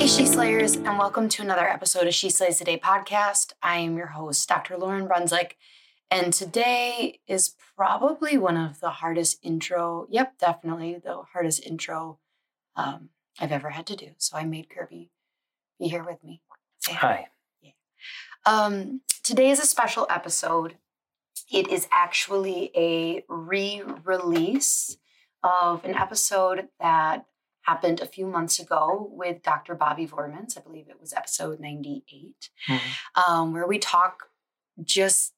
Hey, She Slayers, and welcome to another episode of She Slays Today podcast. I am your host, Dr. Lauryn Brunswick, and today is probably one of the hardest intro, yep, definitely the hardest intro um, I've ever had to do. So I made Kirby be here with me. Say hi. Yeah. Um, today is a special episode. It is actually a re release of an episode that happened a few months ago with Dr. Bobbi Voermans. I believe it was episode 98, mm-hmm. um, where we talk just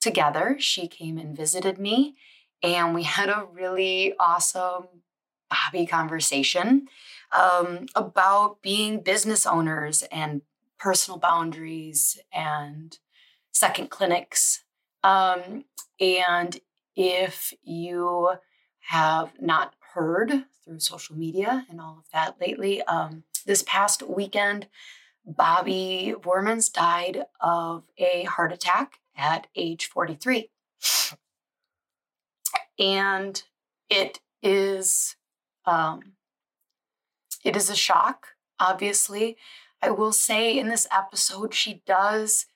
together. She came and visited me, and we had a really awesome Bobbi conversation um, about being business owners and personal boundaries and second clinics. Um, and if you have not heard through social media and all of that lately. Um, this past weekend, Bobbi Voermans died of a heart attack at age 43. And it is um, it is a shock, obviously. I will say in this episode, she does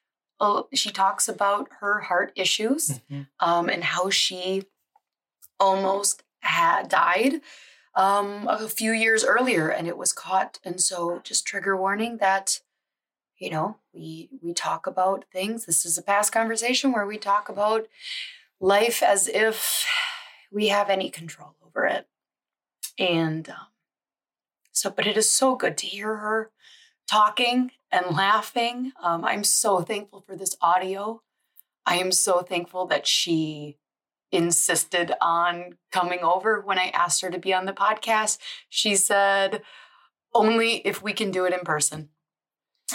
uh, she talks about her heart issues mm-hmm. um, and how she almost had died um, a few years earlier and it was caught. And so, just trigger warning that you know we we talk about things. This is a past conversation where we talk about life as if we have any control over it. And um, so, but it is so good to hear her talking and laughing. Um, I'm so thankful for this audio. I am so thankful that she insisted on coming over when I asked her to be on the podcast. She said, only if we can do it in person.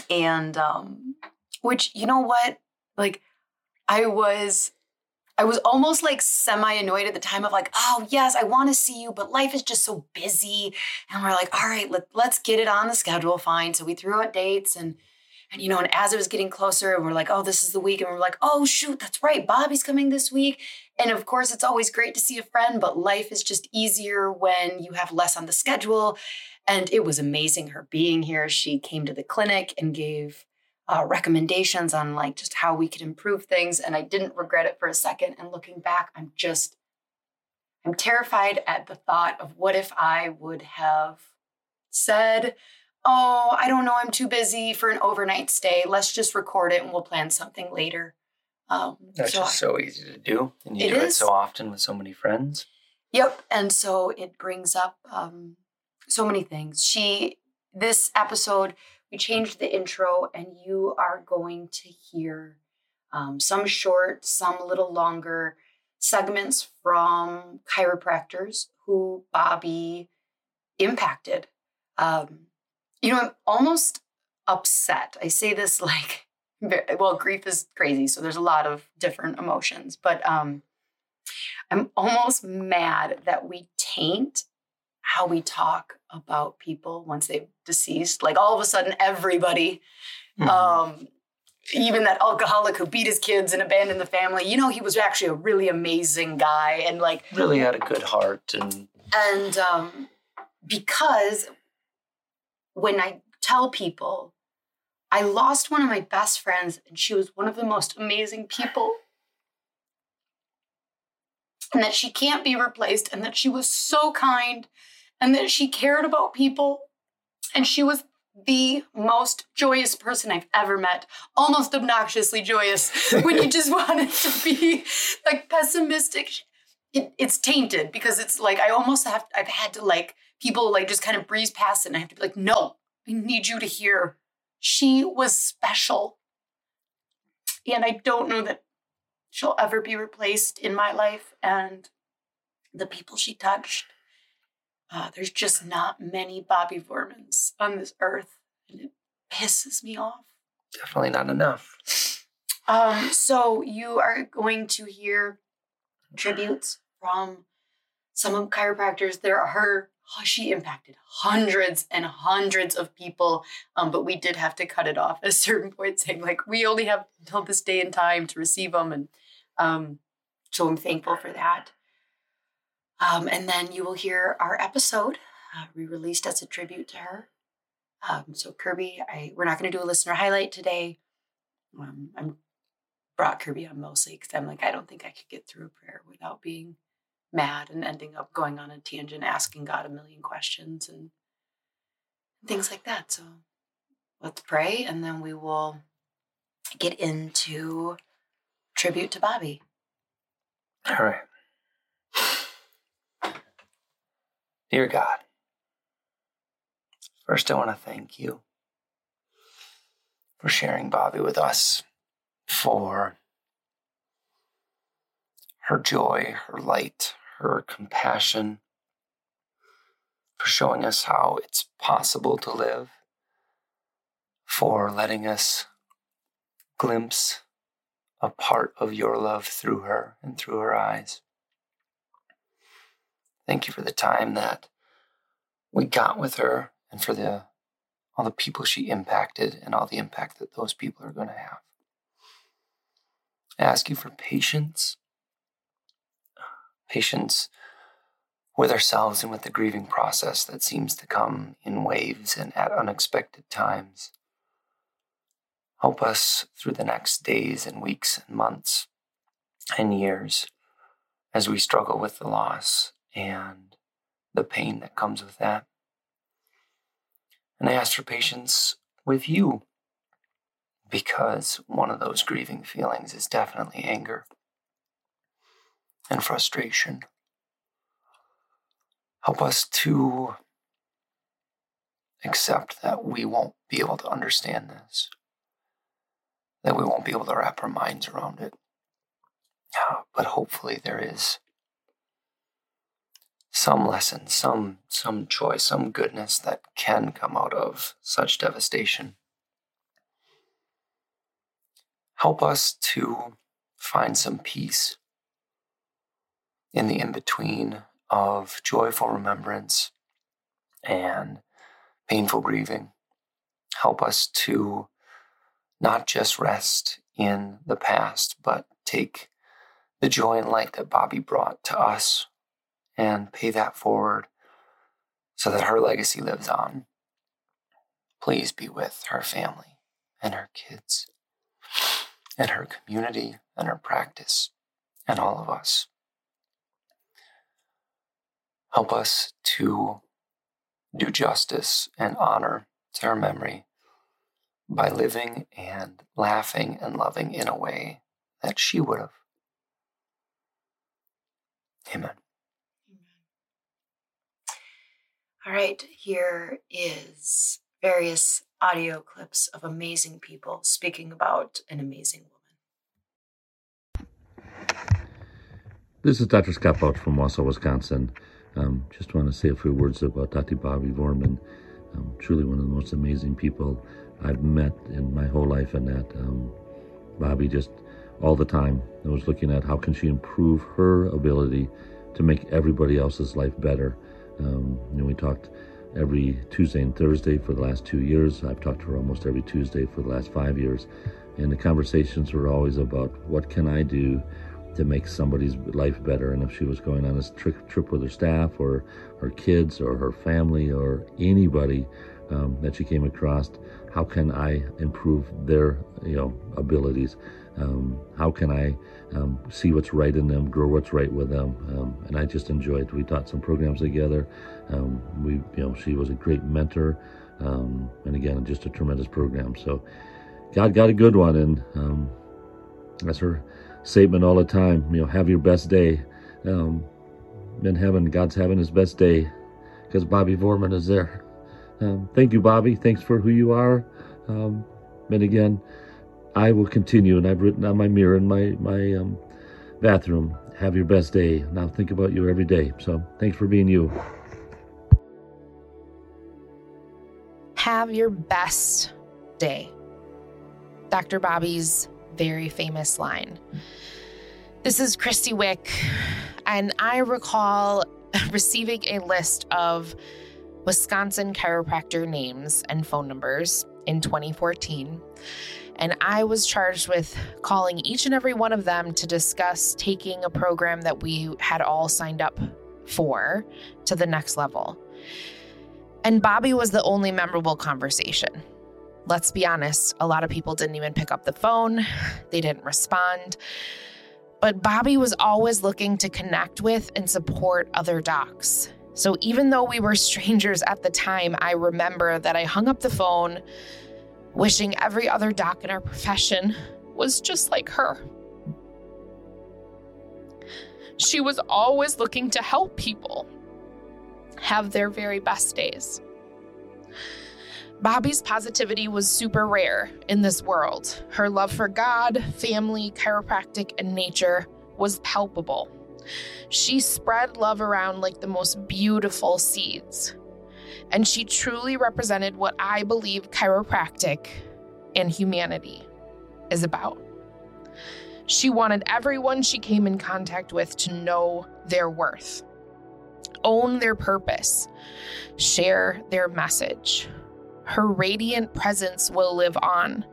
And um, which, you know what? Like, I was. I was almost like semi annoyed at the time of like, oh, yes, I want to see you, but life is just so busy. And we're like, all right, let, let's get it on the schedule. Fine. So we threw out dates and and you know, and as it was getting closer, and we're like, oh, this is the week, and we're like, oh shoot, that's right, Bobbi's coming this week. And of course, it's always great to see a friend, but life is just easier when you have less on the schedule. And it was amazing her being here. She came to the clinic and gave uh, recommendations on like just how we could improve things. And I didn't regret it for a second. And looking back, I'm just, I'm terrified at the thought of what if I would have said, oh, I don't know, I'm too busy for an overnight stay. Let's just record it and we'll plan something later. Um, That's so just so easy to do. And you do is. it so often with so many friends. Yep. And so it brings up um, so many things. She, this episode, we changed the intro, and you are going to hear um, some short, some a little longer segments from chiropractors who Bobbi impacted. Um, you know, I'm almost upset. I say this like, well, grief is crazy. So there's a lot of different emotions, but um, I'm almost mad that we taint how we talk about people once they've deceased. Like all of a sudden, everybody, mm-hmm. um, even that alcoholic who beat his kids and abandoned the family, you know, he was actually a really amazing guy and like really had a good heart and and um, because when I tell people, I lost one of my best friends, and she was one of the most amazing people. And that she can't be replaced, and that she was so kind, and that she cared about people. And she was the most joyous person I've ever met. Almost obnoxiously joyous when you just wanted to be like pessimistic. It, it's tainted because it's like I almost have I've had to like people like just kind of breeze past it and I have to be like, no, I need you to hear. She was special. And I don't know that she'll ever be replaced in my life. And the people she touched uh, there's just not many Bobbi Voermans on this earth, and it pisses me off. Definitely not enough. Um, so you are going to hear tributes from some of chiropractors. There are oh, she impacted hundreds and hundreds of people, um, but we did have to cut it off at a certain point, saying like we only have until this day and time to receive them, and um, so I'm thankful for that. Um, and then you will hear our episode uh, re-released as a tribute to her. Um, so Kirby, I we're not going to do a listener highlight today. Um, I'm brought Kirby on mostly because I'm like I don't think I could get through a prayer without being mad and ending up going on a tangent, asking God a million questions and things like that. So let's pray, and then we will get into tribute to Bobbi. All right. Dear God, first I want to thank you for sharing Bobbi with us, for her joy, her light, her compassion, for showing us how it's possible to live, for letting us glimpse a part of your love through her and through her eyes. Thank you for the time that we got with her and for the all the people she impacted and all the impact that those people are going to have. I ask you for patience, patience with ourselves and with the grieving process that seems to come in waves and at unexpected times. Help us through the next days and weeks and months and years as we struggle with the loss and the pain that comes with that. And I ask for patience with you because one of those grieving feelings is definitely anger and frustration. Help us to accept that we won't be able to understand this, that we won't be able to wrap our minds around it. But hopefully, there is some lesson, some some joy, some goodness that can come out of such devastation. Help us to find some peace in the in between of joyful remembrance and painful grieving. Help us to not just rest in the past, but take the joy and light that Bobbi brought to us and pay that forward so that her legacy lives on. Please be with her family and her kids and her community and her practice and all of us. Help us to do justice and honor to her memory by living and laughing and loving in a way that she would have. Amen. All right, here is various audio clips of amazing people speaking about an amazing woman. This is Dr. Scott Bouch from Wausau, Wisconsin. Um, just want to say a few words about Dr. Bobbi Voerman. Um, truly one of the most amazing people I've met in my whole life, and that um, Bobbi just all the time was looking at how can she improve her ability to make everybody else's life better. Um, you know, we talked every Tuesday and Thursday for the last two years. I've talked to her almost every Tuesday for the last five years. And the conversations were always about what can I do to make somebody's life better. And if she was going on a trip, trip with her staff or her kids or her family or anybody, um, that she came across. How can I improve their you know abilities? Um, how can I um, see what's right in them, grow what's right with them? Um, and I just enjoyed. We taught some programs together. Um, we you know she was a great mentor, um, and again just a tremendous program. So God got a good one, and that's her statement all the time. You know, have your best day. in heaven, God's having His best day because Bobbi Voerman is there. Um, thank you, Bobbi. Thanks for who you are. Um, and again, I will continue, and I've written on my mirror in my my um, bathroom. Have your best day. And I'll think about you every day. So thanks for being you. Have your best day. Dr. Bobbi's very famous line. This is Christy Wick, and I recall receiving a list of Wisconsin chiropractor names and phone numbers in 2014. And I was charged with calling each and every one of them to discuss taking a program that we had all signed up for to the next level. And Bobbi was the only memorable conversation. Let's be honest, a lot of people didn't even pick up the phone, they didn't respond. But Bobbi was always looking to connect with and support other docs. So even though we were strangers at the time, I remember that I hung up the phone wishing every other doc in our profession was just like her. She was always looking to help people have their very best days. Bobbi's positivity was super rare in this world. Her love for God, family, chiropractic, and nature was palpable. She spread love around like the most beautiful seeds. And she truly represented what I believe chiropractic and humanity is about. She wanted everyone she came in contact with to know their worth, own their purpose, share their message her radiant presence will live on.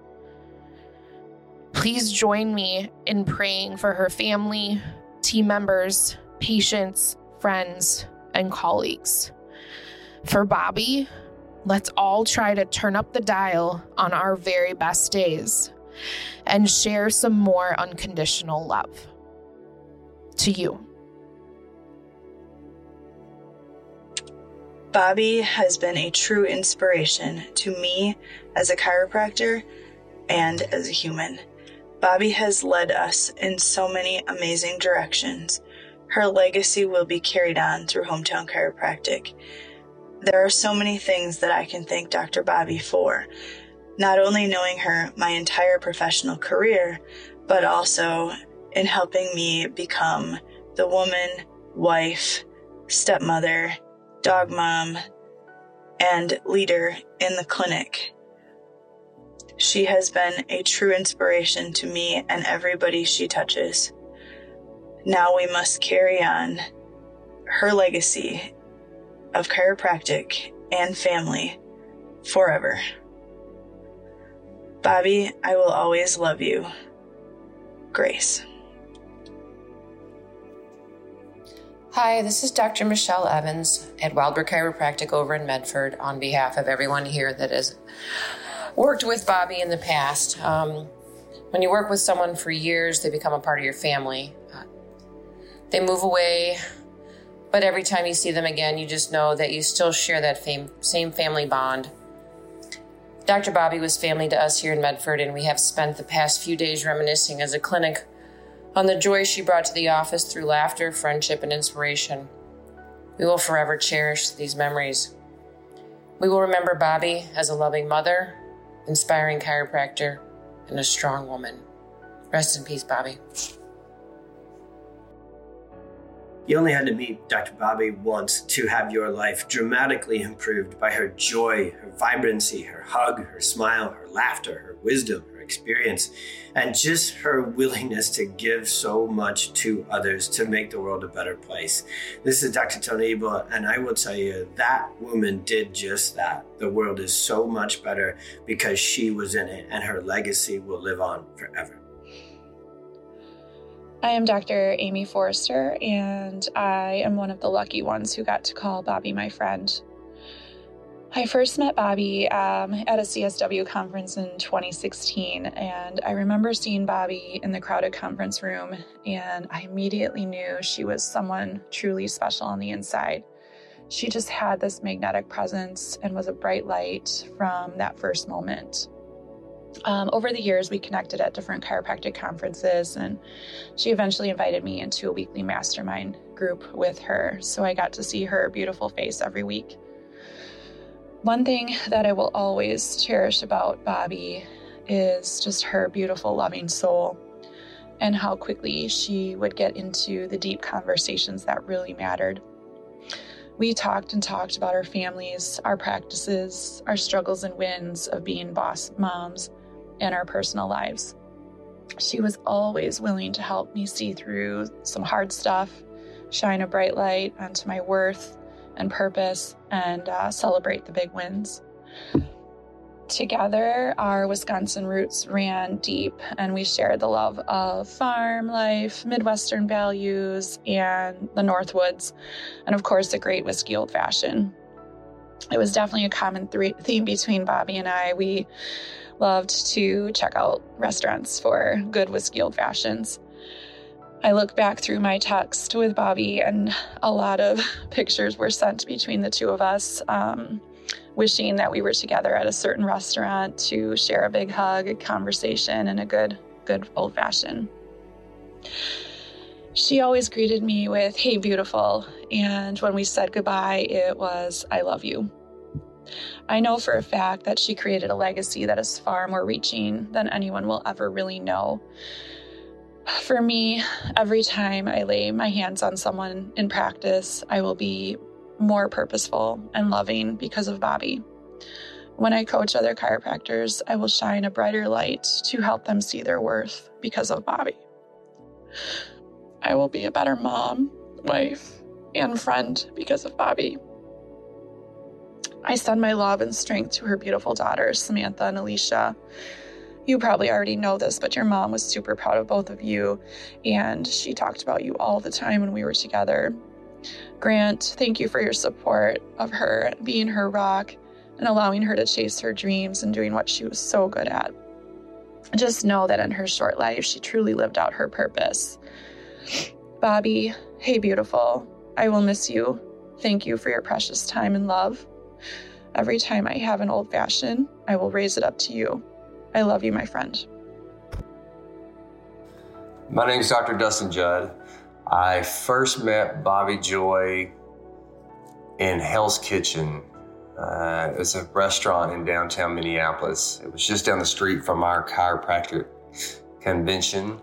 Please join me in praying for her family, team members, patients, friends, and colleagues. For Bobbi, let's all try to turn up the dial on our very best days and share some more unconditional love. To you. Bobbi has been a true inspiration to me as a chiropractor and as a human. Bobbi has led us in so many amazing directions. Her legacy will be carried on through Hometown Chiropractic. There are so many things that I can thank Dr. Bobbi for, not only knowing her my entire professional career, but also in helping me become the woman, wife, stepmother, dog mom, and leader in the clinic. She has been a true inspiration to me and everybody she touches. Now we must carry on her legacy of chiropractic and family forever. Bobbi, I will always love you. Grace. Hi, this is Dr. Michelle Evans at Wildberg Chiropractic over in Medford on behalf of everyone here that has worked with Bobbi in the past. Um, when you work with someone for years, they become a part of your family. Uh, they move away, but every time you see them again, you just know that you still share that fam- same family bond. Dr. Bobbi was family to us here in Medford, and we have spent the past few days reminiscing as a clinic on the joy she brought to the office through laughter, friendship, and inspiration. We will forever cherish these memories. We will remember Bobbi as a loving mother, inspiring chiropractor, and a strong woman. Rest in peace, Bobbi. You only had to meet Dr. Bobbi once to have your life dramatically improved by her joy, her vibrancy, her hug, her smile, her laughter, her wisdom, her experience, and just her willingness to give so much to others to make the world a better place. This is Dr. Tony and I will tell you that woman did just that. The world is so much better because she was in it, and her legacy will live on forever. I am Dr. Amy Forrester, and I am one of the lucky ones who got to call Bobbi my friend. I first met Bobbi um, at a CSW conference in 2016, and I remember seeing Bobbi in the crowded conference room, and I immediately knew she was someone truly special on the inside. She just had this magnetic presence and was a bright light from that first moment. Um, over the years, we connected at different chiropractic conferences, and she eventually invited me into a weekly mastermind group with her. So I got to see her beautiful face every week. One thing that I will always cherish about Bobbi is just her beautiful, loving soul and how quickly she would get into the deep conversations that really mattered. We talked and talked about our families, our practices, our struggles and wins of being boss moms, and our personal lives. She was always willing to help me see through some hard stuff, shine a bright light onto my worth and purpose and uh, celebrate the big wins. Together, our Wisconsin roots ran deep, and we shared the love of farm life, Midwestern values, and the Northwoods, and of course, the great whiskey old fashioned. It was definitely a common th- theme between Bobbi and I. We loved to check out restaurants for good whiskey old fashions. I look back through my text with Bobbi, and a lot of pictures were sent between the two of us, um, wishing that we were together at a certain restaurant to share a big hug, a conversation, and a good, good old fashioned. She always greeted me with, Hey, beautiful. And when we said goodbye, it was, I love you. I know for a fact that she created a legacy that is far more reaching than anyone will ever really know. For me, every time I lay my hands on someone in practice, I will be more purposeful and loving because of Bobbi. When I coach other chiropractors, I will shine a brighter light to help them see their worth because of Bobbi. I will be a better mom, wife, and friend because of Bobbi. I send my love and strength to her beautiful daughters, Samantha and Alicia you probably already know this, but your mom was super proud of both of you, and she talked about you all the time when we were together. Grant, thank you for your support of her, being her rock, and allowing her to chase her dreams and doing what she was so good at. Just know that in her short life, she truly lived out her purpose. Bobbi, hey, beautiful. I will miss you. Thank you for your precious time and love. Every time I have an old fashioned, I will raise it up to you. I love you, my friend. My name is Dr. Dustin Judd. I first met Bobbi Joy in Hell's Kitchen. Uh, it's a restaurant in downtown Minneapolis. It was just down the street from our chiropractic convention.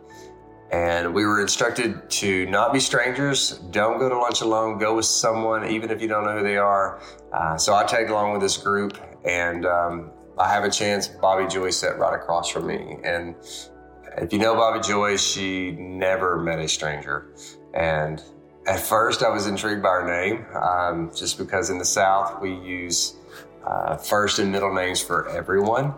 And we were instructed to not be strangers, don't go to lunch alone, go with someone, even if you don't know who they are. Uh, so I tagged along with this group, and um, I have a chance. Bobbi Joy sat right across from me. And if you know Bobbi Joy, she never met a stranger. And at first, I was intrigued by her name, um, just because in the South, we use uh, first and middle names for everyone.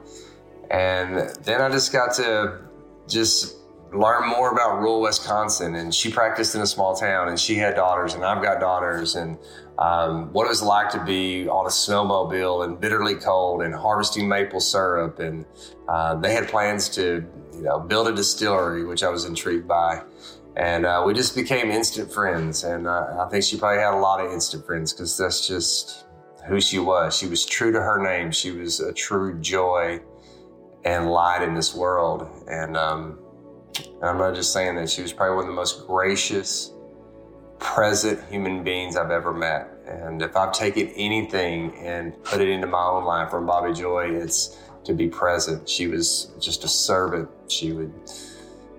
And then I just got to just learn more about rural Wisconsin. And she practiced in a small town, and she had daughters, and I've got daughters. And um, what it was like to be on a snowmobile and bitterly cold and harvesting maple syrup. And uh, they had plans to, you know, build a distillery, which I was intrigued by. And uh, we just became instant friends. And uh, I think she probably had a lot of instant friends because that's just who she was. She was true to her name. She was a true joy and light in this world. And, um, and I'm not just saying that. She was probably one of the most gracious, present human beings I've ever met. And if I've taken anything and put it into my own life from Bobbi Joy, it's to be present. She was just a servant. She would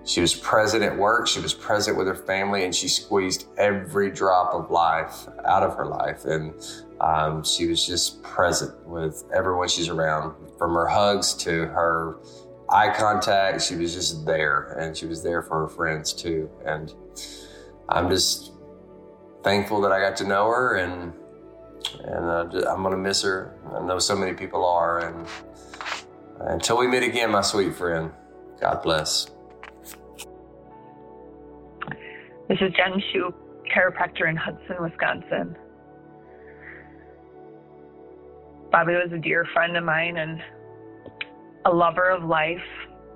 she was present at work, she was present with her family, and she squeezed every drop of life out of her life. And um, she was just present with everyone she's around, from her hugs to her eye contact. She was just there, and she was there for her friends too. And I'm just thankful that I got to know her, and and I'm gonna miss her. I know so many people are, and until we meet again, my sweet friend, God bless. This is Jen Shu, chiropractor in Hudson, Wisconsin. Bobbi was a dear friend of mine and a lover of life.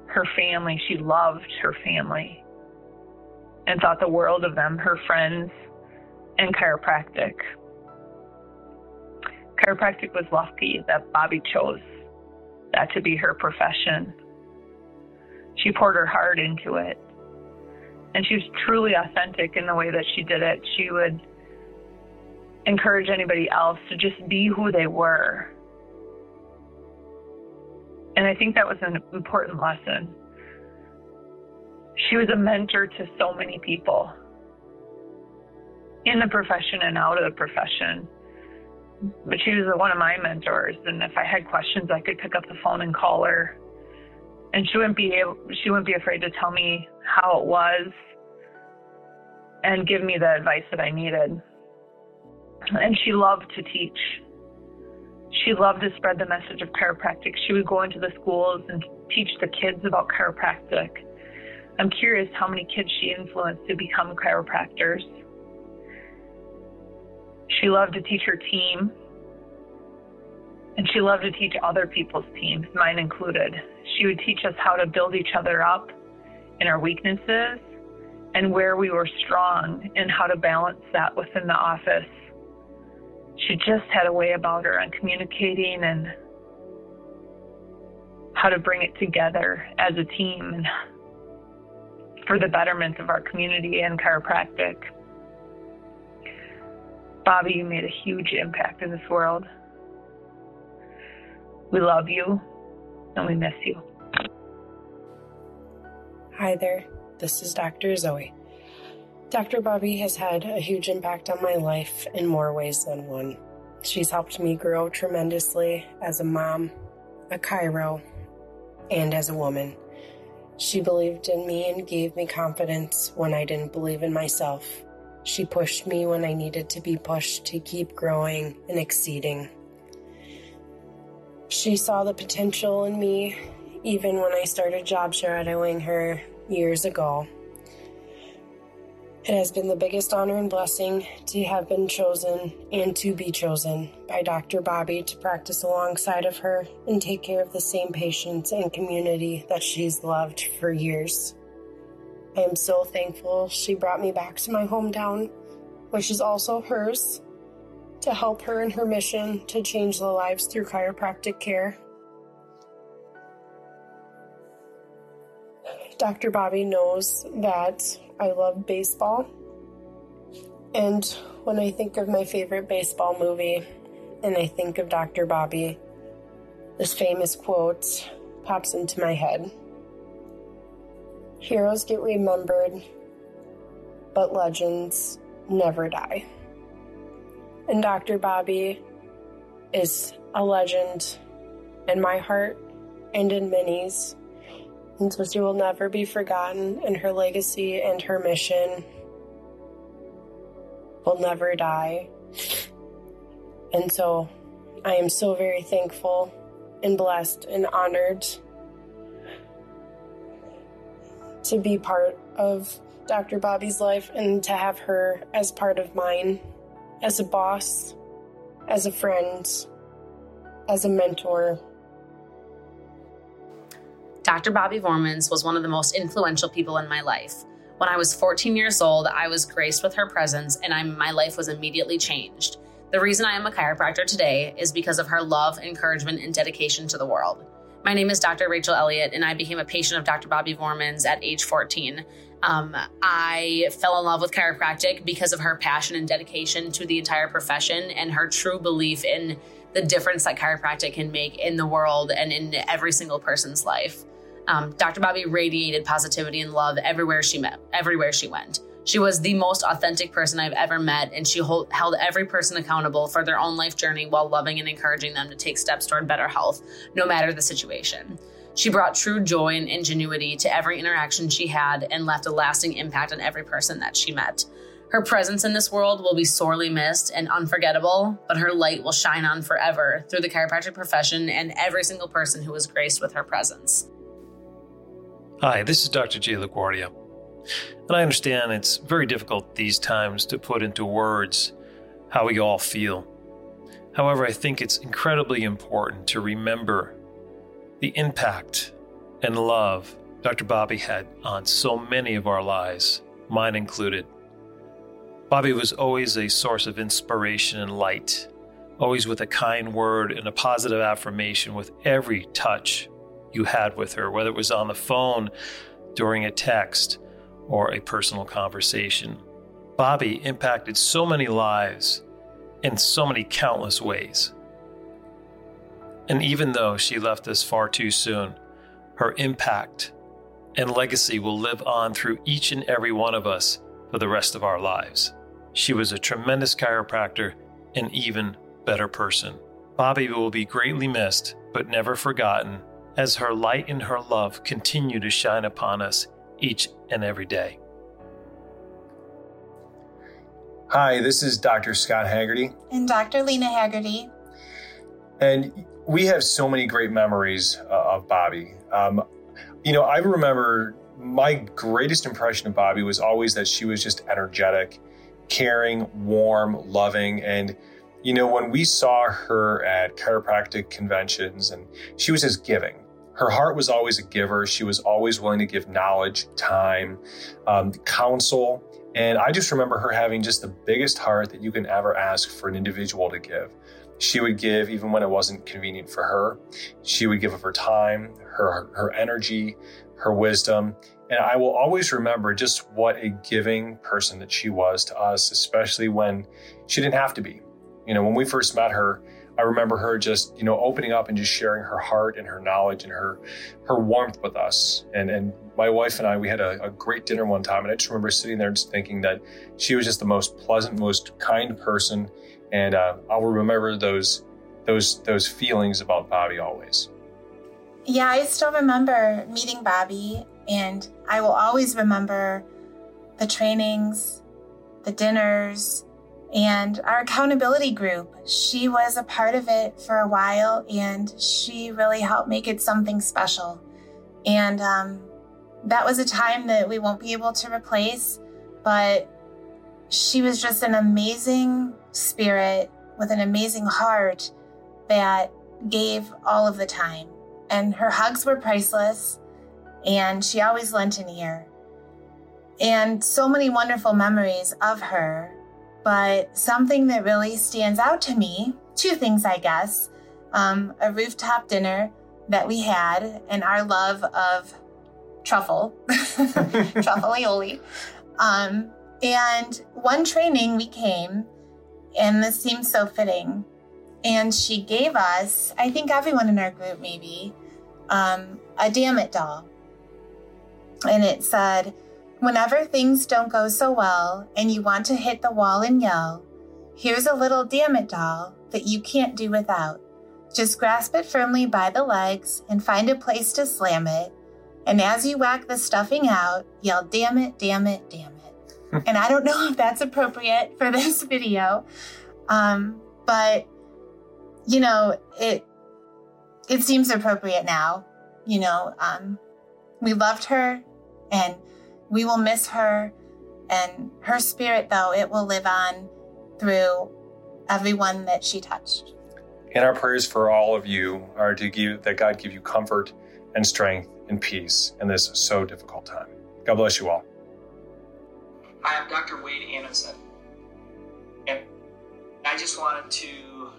Her family, she loved her family and thought the world of them, her friends, and chiropractic. Chiropractic was lucky that Bobbi chose that to be her profession. She poured her heart into it. And she was truly authentic in the way that she did it. She would encourage anybody else to just be who they were. And I think that was an important lesson. She was a mentor to so many people in the profession and out of the profession. But she was one of my mentors, and if I had questions, I could pick up the phone and call her, and she wouldn't be able, she wouldn't be afraid to tell me how it was, and give me the advice that I needed. And she loved to teach. She loved to spread the message of chiropractic. She would go into the schools and teach the kids about chiropractic. I'm curious how many kids she influenced to become chiropractors. She loved to teach her team, and she loved to teach other people's teams, mine included. She would teach us how to build each other up in our weaknesses and where we were strong and how to balance that within the office. She just had a way about her on communicating and how to bring it together as a team and for the betterment of our community and chiropractic. Bobbi, you made a huge impact in this world. We love you and we miss you. Hi there, this is Dr. Zoe. Dr. Bobbi has had a huge impact on my life in more ways than one. She's helped me grow tremendously as a mom, a chiro, and as a woman. She believed in me and gave me confidence when I didn't believe in myself. She pushed me when I needed to be pushed to keep growing and exceeding. She saw the potential in me even when I started job shadowing her years ago. It has been the biggest honor and blessing to have been chosen and to be chosen by Dr. Bobbi to practice alongside of her and take care of the same patients and community that she's loved for years. I am so thankful she brought me back to my hometown, which is also hers, to help her in her mission to change the lives through chiropractic care. Dr. Bobbi knows that I love baseball. And when I think of my favorite baseball movie and I think of Dr. Bobbi, this famous quote pops into my head. Heroes get remembered, but legends never die. And Dr. Bobbi is a legend in my heart and in Minnie's. And so she will never be forgotten, and her legacy and her mission will never die. And so I am so very thankful and blessed and honored to be part of Dr. Bobbi's life and to have her as part of mine, as a boss, as a friend, as a mentor. Dr. Bobbi Voermans was one of the most influential people in my life. When I was 14 years old, I was graced with her presence and I, my life was immediately changed. The reason I am a chiropractor today is because of her love, encouragement, and dedication to the world. My name is Dr. Rachel Elliott, and I became a patient of Dr. Bobbi Voermans at age 14. Um, I fell in love with chiropractic because of her passion and dedication to the entire profession and her true belief in the difference that chiropractic can make in the world and in every single person's life. Um, Dr. Bobbi radiated positivity and love everywhere she met, everywhere she went. She was the most authentic person I've ever met, and she hold, held every person accountable for their own life journey while loving and encouraging them to take steps toward better health, no matter the situation. She brought true joy and ingenuity to every interaction she had and left a lasting impact on every person that she met. Her presence in this world will be sorely missed and unforgettable, but her light will shine on forever through the chiropractic profession and every single person who was graced with her presence. Hi, this is Dr. Jay LaGuardia. And I understand it's very difficult these times to put into words how we all feel. However, I think it's incredibly important to remember the impact and love Dr. Bobbi had on so many of our lives, mine included. Bobbi was always a source of inspiration and light, always with a kind word and a positive affirmation with every touch you had with her, whether it was on the phone, during a text, or a personal conversation. Bobbi impacted so many lives in so many countless ways. And even though she left us far too soon, her impact and legacy will live on through each and every one of us for the rest of our lives. She was a tremendous chiropractor and even better person. Bobbi will be greatly missed, but never forgotten, as her light and her love continue to shine upon us each and every day. Hi, this is Dr. Scott Haggerty. And Dr. Lena Haggerty. And we have so many great memories uh, of Bobbi. Um, you know, I remember my greatest impression of Bobbi was always that she was just energetic, caring, warm, loving. And, you know, when we saw her at chiropractic conventions and she was just giving, her heart was always a giver. She was always willing to give knowledge, time, um, counsel. And I just remember her having just the biggest heart that you can ever ask for an individual to give. She would give even when it wasn't convenient for her. She would give of her time, her, her energy, her wisdom. And I will always remember just what a giving person that she was to us, especially when she didn't have to be. You know, when we first met her, I remember her just, you know, opening up and just sharing her heart and her knowledge and her her warmth with us. And and my wife and I, we had a, a great dinner one time, and I just remember sitting there just thinking that she was just the most pleasant, most kind person. And uh, I'll remember those those those feelings about Bobbi always. Yeah, I still remember meeting Bobbi, and I will always remember the trainings, the dinners, and our accountability group. She was a part of it for a while and she really helped make it something special. And um, that was a time that we won't be able to replace, but she was just an amazing spirit with an amazing heart that gave all of the time. And her hugs were priceless, and she always lent an ear. And so many wonderful memories of her but something that really stands out to me, two things, I guess. Um, a rooftop dinner that we had and our love of truffle, truffle aioli. Um, and one training we came, and this seems so fitting. And she gave us, I think everyone in our group maybe, um, a Dammit doll. And it said, Whenever things don't go so well and you want to hit the wall and yell, here's a little Dammit doll that you can't do without. Just grasp it firmly by the legs and find a place to slam it. And as you whack the stuffing out, yell, damn it, damn it, damn it. and I don't know if that's appropriate for this video. Um, but you know, it it seems appropriate now. You know, um, we loved her and we will miss her, and her spirit, though, it will live on through everyone that she touched. And our prayers for all of you are to give that God give you comfort and strength and peace in this so difficult time. God bless you all. I'm Dr. Wade Amundsen. And I just wanted to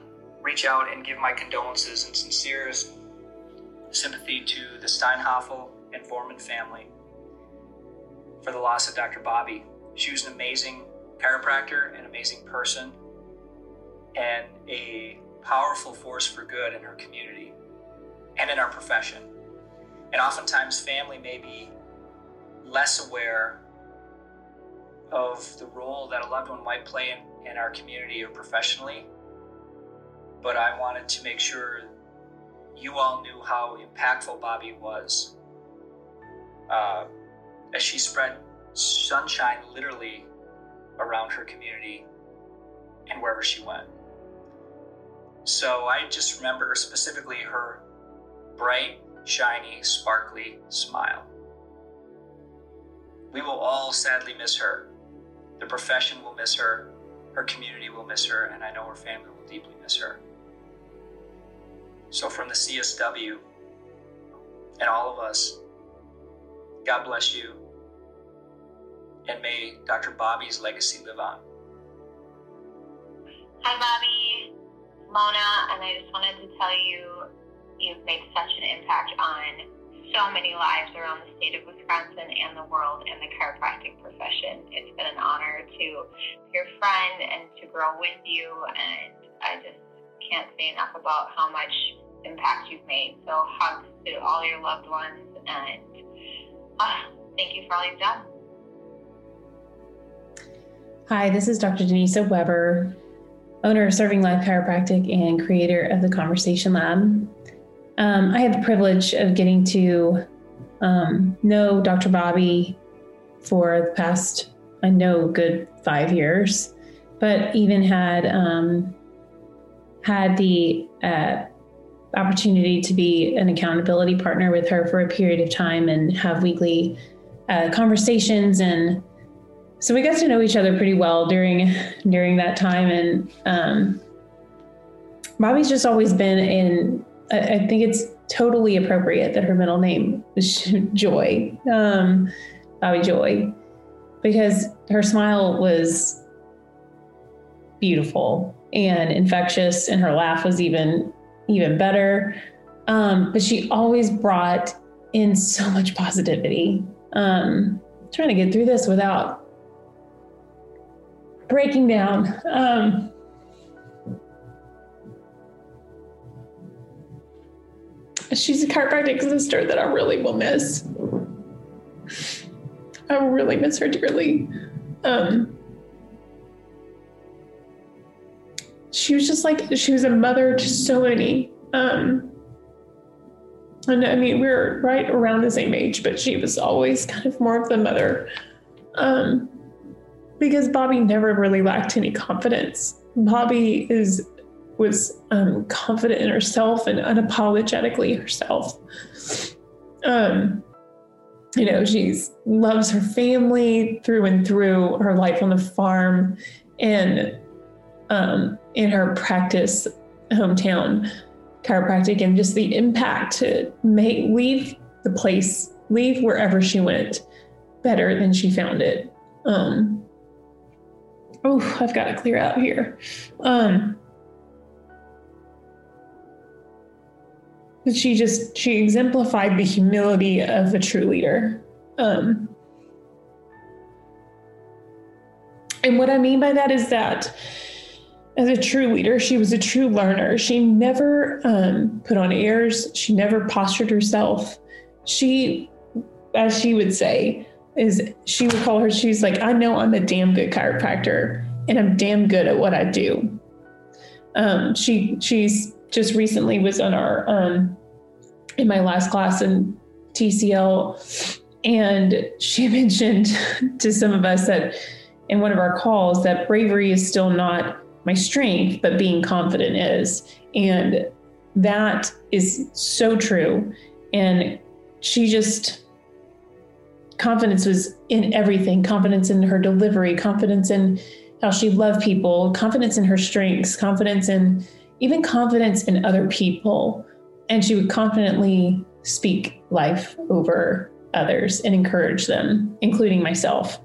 reach out and give my condolences and sincerest sympathy to the Steinhoffel and Voerman family for the loss of Dr. Bobbi. She was an amazing chiropractor, an amazing person, and a powerful force for good in her community and in our profession. And oftentimes, family may be less aware of the role that a loved one might play in, in our community or professionally. But I wanted to make sure you all knew how impactful Bobbi was. Uh, as she spread sunshine literally around her community and wherever she went. So I just remember specifically her bright, shiny, sparkly smile. We will all sadly miss her. The profession will miss her. her community will miss her, and I know her family will deeply miss her. So, from the CSW and all of us, God bless you, and may Dr. Bobbi's legacy live on. Hi, Bobbi. Mona, and I just wanted to tell you you've made such an impact on so many lives around the state of Wisconsin and the world in the chiropractic profession. It's been an honor to be your friend and to grow with you, and I just can't say enough about how much impact you've made. So, hugs to all your loved ones, and uh, thank you for all you've done. Hi, this is Dr. Denise Weber, owner of Serving Life Chiropractic and creator of the Conversation Lab. Um, I had the privilege of getting to um, know Dr. Bobbi for the past, I know, good five years, but even had um, had the uh, opportunity to be an accountability partner with her for a period of time and have weekly uh, conversations and so we got to know each other pretty well during during that time and um, bobbi's just always been in I, think it's totally appropriate that her middle name is Joy, um, Bobbi Joy, because her smile was beautiful and infectious, and her laugh was even even better. Um, but she always brought in so much positivity. Um, trying to get through this without breaking down. Um, she's a chiropractic sister that I really will miss. I really miss her dearly. Um, she was just like she was a mother to so many. Um, and I mean, we are right around the same age, but she was always kind of more of the mother. Um, because Bobbi never really lacked any confidence. Bobbi is was um, confident in herself and unapologetically herself. Um, you know, she's loves her family through and through, her life on the farm, and um, in her practice hometown chiropractic, and just the impact to make leave the place, leave wherever she went better than she found it. Um, oh, I've got to clear out here. Um, she just she exemplified the humility of a true leader. Um, and what i mean by that is that as a true leader she was a true learner. She never um, put on airs. She never postured herself. She as she would say is she would call her she's like i know i'm a damn good chiropractor and i'm damn good at what i do um, she she's just recently was on our um, in my last class in TCL, and she mentioned to some of us that in one of our calls that bravery is still not my strength, but being confident is, and that is so true. And she just confidence was in everything confidence in her delivery confidence in how she loved people confidence in her strengths confidence in even confidence in other people. And she would confidently speak life over others and encourage them, including myself.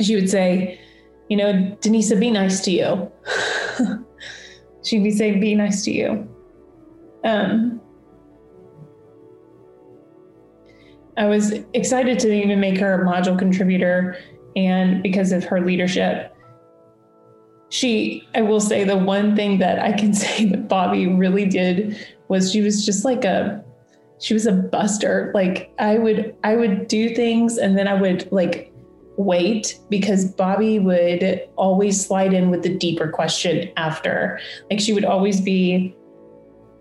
She would say, You know, Denisa, be nice to you. She'd be saying, Be nice to you. Um, I was excited to even make her a module contributor, and because of her leadership, she i will say the one thing that i can say that bobbi really did was she was just like a she was a buster. Like i would i would do things and then i would like wait because bobbi would always slide in with the deeper question after. Like she would always be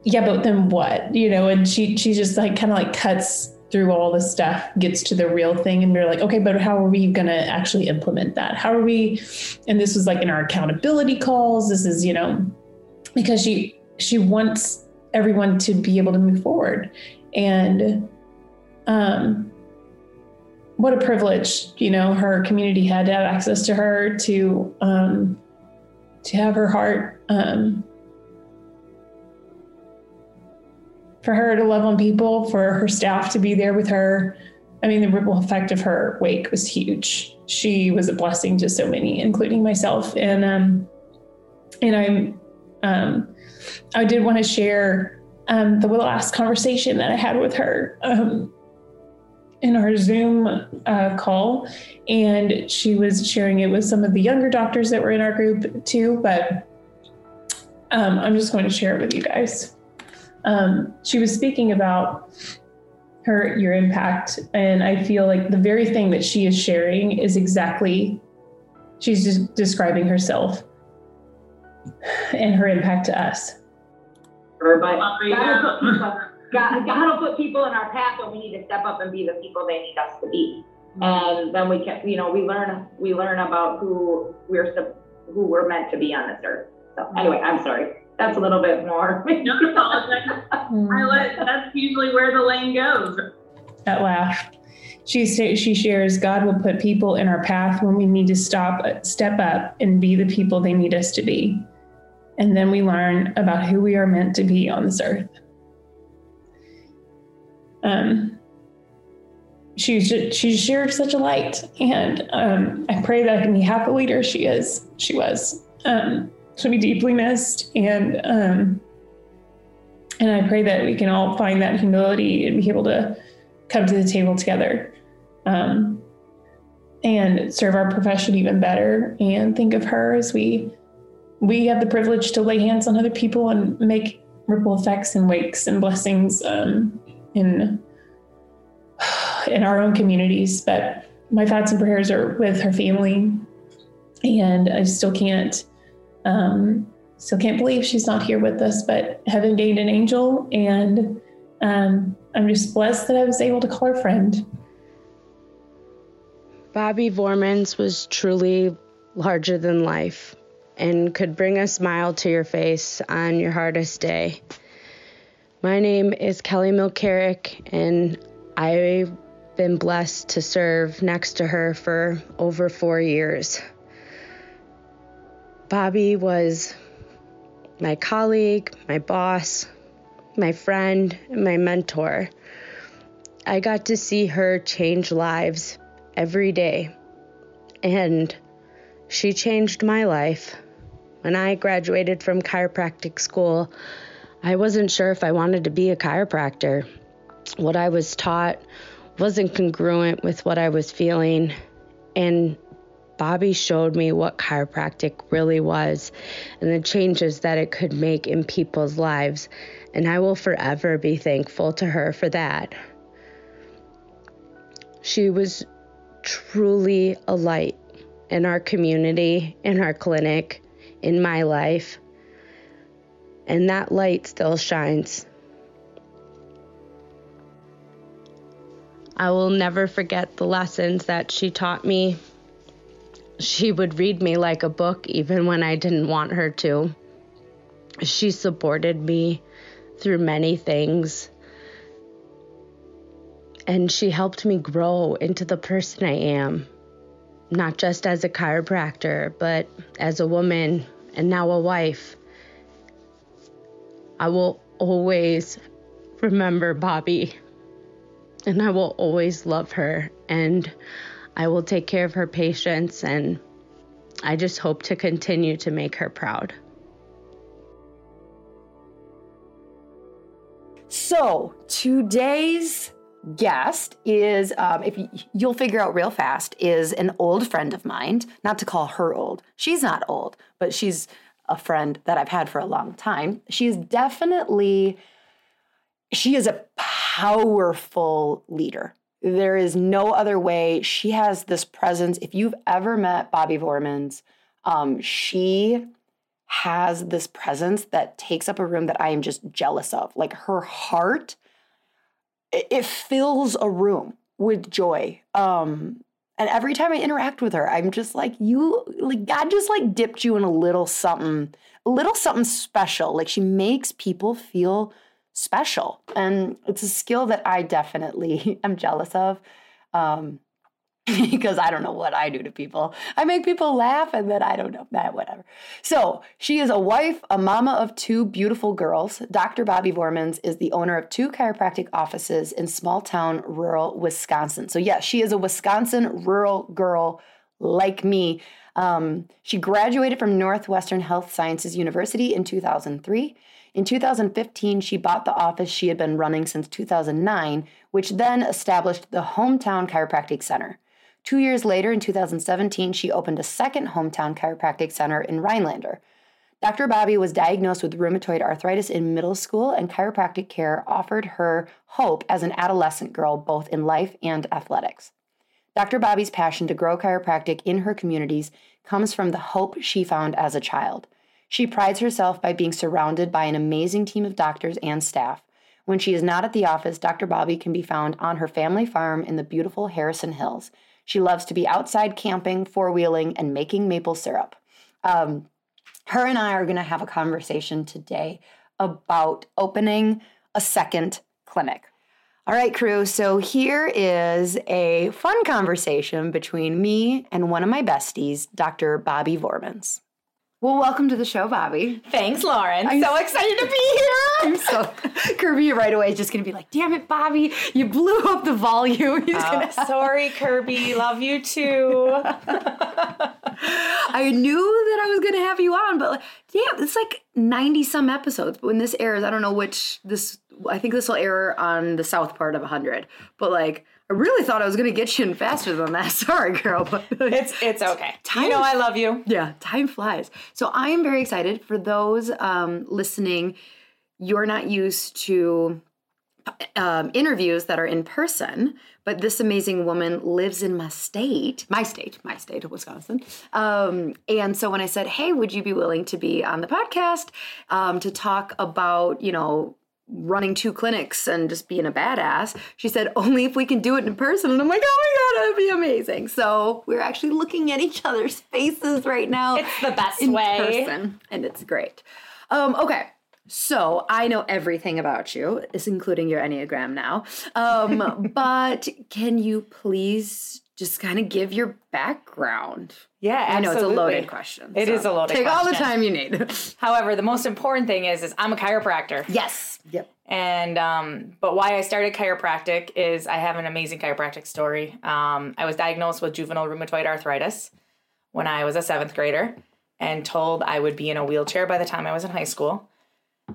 yeah but then what? You know and she she just like kind of like cuts through all the stuff gets to the real thing and we're like okay but how are we going to actually implement that? How are we and this was like in our accountability calls. This is you know because she she wants everyone to be able to move forward. And um what a privilege you know her community had to have access to her to um to have her heart, um, for her to love on people, for her staff to be there with her. I mean, the ripple effect of her wake was huge. She was a blessing to so many, including myself. And um, and I'm um, I did want to share um, the last conversation that I had with her um, in our Zoom uh, call, and she was sharing it with some of the younger doctors that were in our group too. But um, I'm just going to share it with you guys. Um, she was speaking about her your impact, and I feel like the very thing that she is sharing is exactly she's just describing herself and her impact to us. God will, put people, God, God will put people in our path, and we need to step up and be the people they need us to be. And then we can, you know, we learn we learn about who we're who we're meant to be on this earth. So anyway, I'm sorry. That's a little bit more. Don't apologize. I let, that's usually where the lane goes. That laugh. She she shares God will put people in our path when we need to stop, step up, and be the people they need us to be and then we learn about who we are meant to be on this earth. Um, she she shared such a light, and um, I pray that I can be half the leader she is. She was. Um, she'll be deeply missed, and um, and I pray that we can all find that humility and be able to come to the table together, um, and serve our profession even better, and think of her as we we have the privilege to lay hands on other people and make ripple effects and wakes and blessings um, in in our own communities. But my thoughts and prayers are with her family, and I still can't um, still can't believe she's not here with us. But heaven gained an angel, and um, I'm just blessed that I was able to call her friend. Bobbi Voermans was truly larger than life and could bring a smile to your face on your hardest day. My name is Kelly Milcarrick, and I've been blessed to serve next to her for over four years. Bobbi was my colleague, my boss, my friend, my mentor. I got to see her change lives every day, and she changed my life. When I graduated from chiropractic school, I wasn't sure if I wanted to be a chiropractor. What I was taught wasn't congruent with what I was feeling. And Bobbi showed me what chiropractic really was and the changes that it could make in people's lives. And I will forever be thankful to her for that. She was truly a light in our community, in our clinic in my life, and that light still shines. I will never forget the lessons that she taught me. She would read me like a book even when I didn't want her to. She supported me through many things. And she helped me grow into the person I am not just as a chiropractor, but as a woman and now a wife. I will always remember Bobbi and I will always love her and I will take care of her patients and I just hope to continue to make her proud. So, today's guest is, um, if you, you'll figure out real fast, is an old friend of mine. Not to call her old. She's not old, but she's a friend that I've had for a long time. She is definitely, she is a powerful leader. There is no other way. She has this presence. If you've ever met Bobbi Voermans, um, she has this presence that takes up a room that I am just jealous of. Like her heart it fills a room with joy. Um, and every time I interact with her, I'm just like, you, like, God just like dipped you in a little something, a little something special. Like, she makes people feel special. And it's a skill that I definitely am jealous of. Um, because I don't know what I do to people. I make people laugh and then I don't know that, whatever. So she is a wife, a mama of two beautiful girls. Dr. Bobbi Voermans is the owner of two chiropractic offices in small town rural Wisconsin. So, yes, she is a Wisconsin rural girl like me. Um, she graduated from Northwestern Health Sciences University in 2003. In 2015, she bought the office she had been running since 2009, which then established the Hometown Chiropractic Center. Two years later, in 2017, she opened a second hometown chiropractic center in Rhinelander. Dr. Bobbi was diagnosed with rheumatoid arthritis in middle school, and chiropractic care offered her hope as an adolescent girl, both in life and athletics. Dr. Bobbi's passion to grow chiropractic in her communities comes from the hope she found as a child. She prides herself by being surrounded by an amazing team of doctors and staff. When she is not at the office, Dr. Bobbi can be found on her family farm in the beautiful Harrison Hills. She loves to be outside camping, four wheeling, and making maple syrup. Um, her and I are going to have a conversation today about opening a second clinic. All right, crew. So here is a fun conversation between me and one of my besties, Dr. Bobbi Voermans. Well, welcome to the show, Bobbi. Thanks, Lauryn. I'm so excited to be here. I'm so Kirby right away is just gonna be like, damn it, Bobbi, you blew up the volume. He's Oh, gonna sorry, Kirby. Love you too. I knew that I was gonna have you on, but like, damn, it's like 90 some episodes. But when this airs, I don't know which this I think this will air on the south part of 100. But like I really thought I was gonna get you in faster than that. Sorry, girl, but it's it's okay. you know I love you. Yeah, time flies. So I am very excited for those um, listening. You're not used to um, interviews that are in person, but this amazing woman lives in my state, my state, my state of Wisconsin. Um, and so when I said, "Hey, would you be willing to be on the podcast um, to talk about, you know?" Running two clinics and just being a badass. She said, only if we can do it in person. And I'm like, oh my God, that'd be amazing. So we're actually looking at each other's faces right now. It's the best in way. person, and it's great. Um, okay. So I know everything about you, is including your Enneagram now. Um, but can you please just kind of give your background? Yeah, I know it's a loaded question. It so is a loaded question. Take all the time you need. However, the most important thing is is I'm a chiropractor. Yes. Yep. And um, but why I started chiropractic is I have an amazing chiropractic story. Um, I was diagnosed with juvenile rheumatoid arthritis when I was a seventh grader, and told I would be in a wheelchair by the time I was in high school.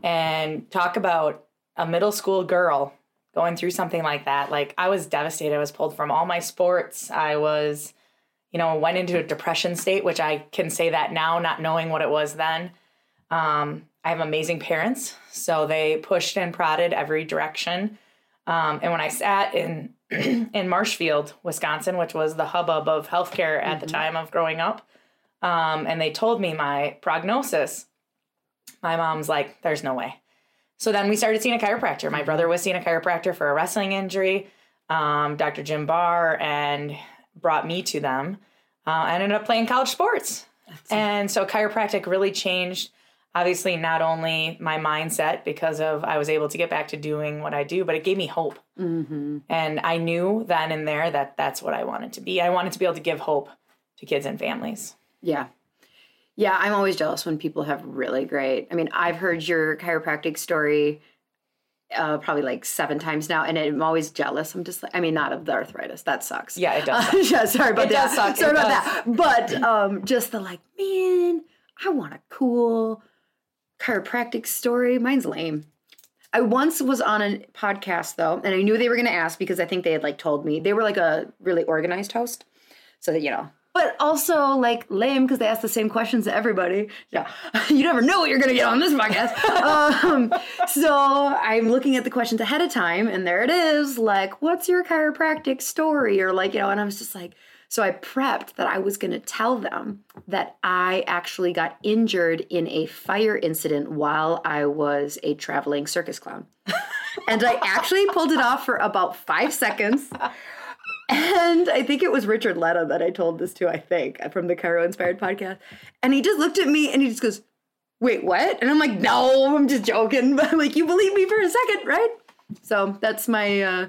And talk about a middle school girl going through something like that. Like I was devastated. I was pulled from all my sports. I was, you know, went into a depression state, which I can say that now, not knowing what it was then. Um, I have amazing parents, so they pushed and prodded every direction. Um, and when I sat in in Marshfield, Wisconsin, which was the hubbub of healthcare at the time of growing up, um, and they told me my prognosis, my mom's like, "There's no way." So then we started seeing a chiropractor. My brother was seeing a chiropractor for a wrestling injury, um, Dr. Jim Barr, and brought me to them. Uh, I ended up playing college sports. And so chiropractic really changed, obviously, not only my mindset because of I was able to get back to doing what I do, but it gave me hope. Mm-hmm. And I knew then and there that that's what I wanted to be. I wanted to be able to give hope to kids and families. Yeah. Yeah, I'm always jealous when people have really great. I mean, I've heard your chiropractic story uh, probably like seven times now, and I'm always jealous. I'm just like, I mean, not of the arthritis. That sucks. Yeah, it does. Uh, yeah, sorry about It that. suck. Sorry It about does. that. But um, just the like, man, I want a cool chiropractic story. Mine's lame. I once was on a podcast though, and I knew they were going to ask because I think they had like told me they were like a really organized host, so that you know. But also like lame because they ask the same questions to everybody. Yeah, you never know what you're going to get on this podcast. um, so I'm looking at the questions ahead of time, and there it is. Like, what's your chiropractic story? Or like you know, and I was just like. So I prepped that I was going to tell them that I actually got injured in a fire incident while I was a traveling circus clown. and I actually pulled it off for about five seconds. And I think it was Richard Letta that I told this to, I think, from the Chiro Inspired podcast. And he just looked at me and he just goes, Wait, what? And I'm like, No, I'm just joking. But I'm like, You believe me for a second, right? So that's my uh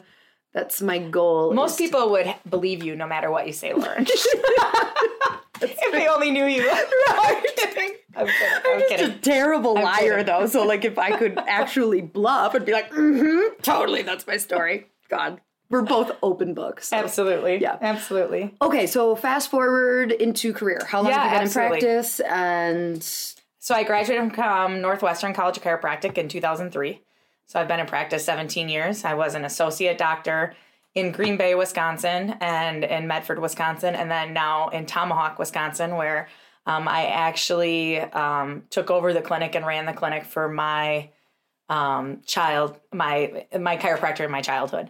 That's my goal. Most people would believe you no matter what you say, Lauryn. if they only knew you. I'm kidding. I'm. I'm, just a terrible I'm liar, kidding. though. So, like, if I could actually bluff, I'd be like, mm-hmm, totally, that's my story. God, we're both open books. so- Absolutely. Yeah. Absolutely. Okay, so fast forward into career. How long Yeah, have you been absolutely. in practice? And So I graduated from um, Northwestern College of Chiropractic in 2003. So I've been in practice 17 years. I was an associate doctor in Green Bay, Wisconsin, and in Medford, Wisconsin, and then now in Tomahawk, Wisconsin, where um, I actually um, took over the clinic and ran the clinic for my um, child, my my chiropractor in my childhood,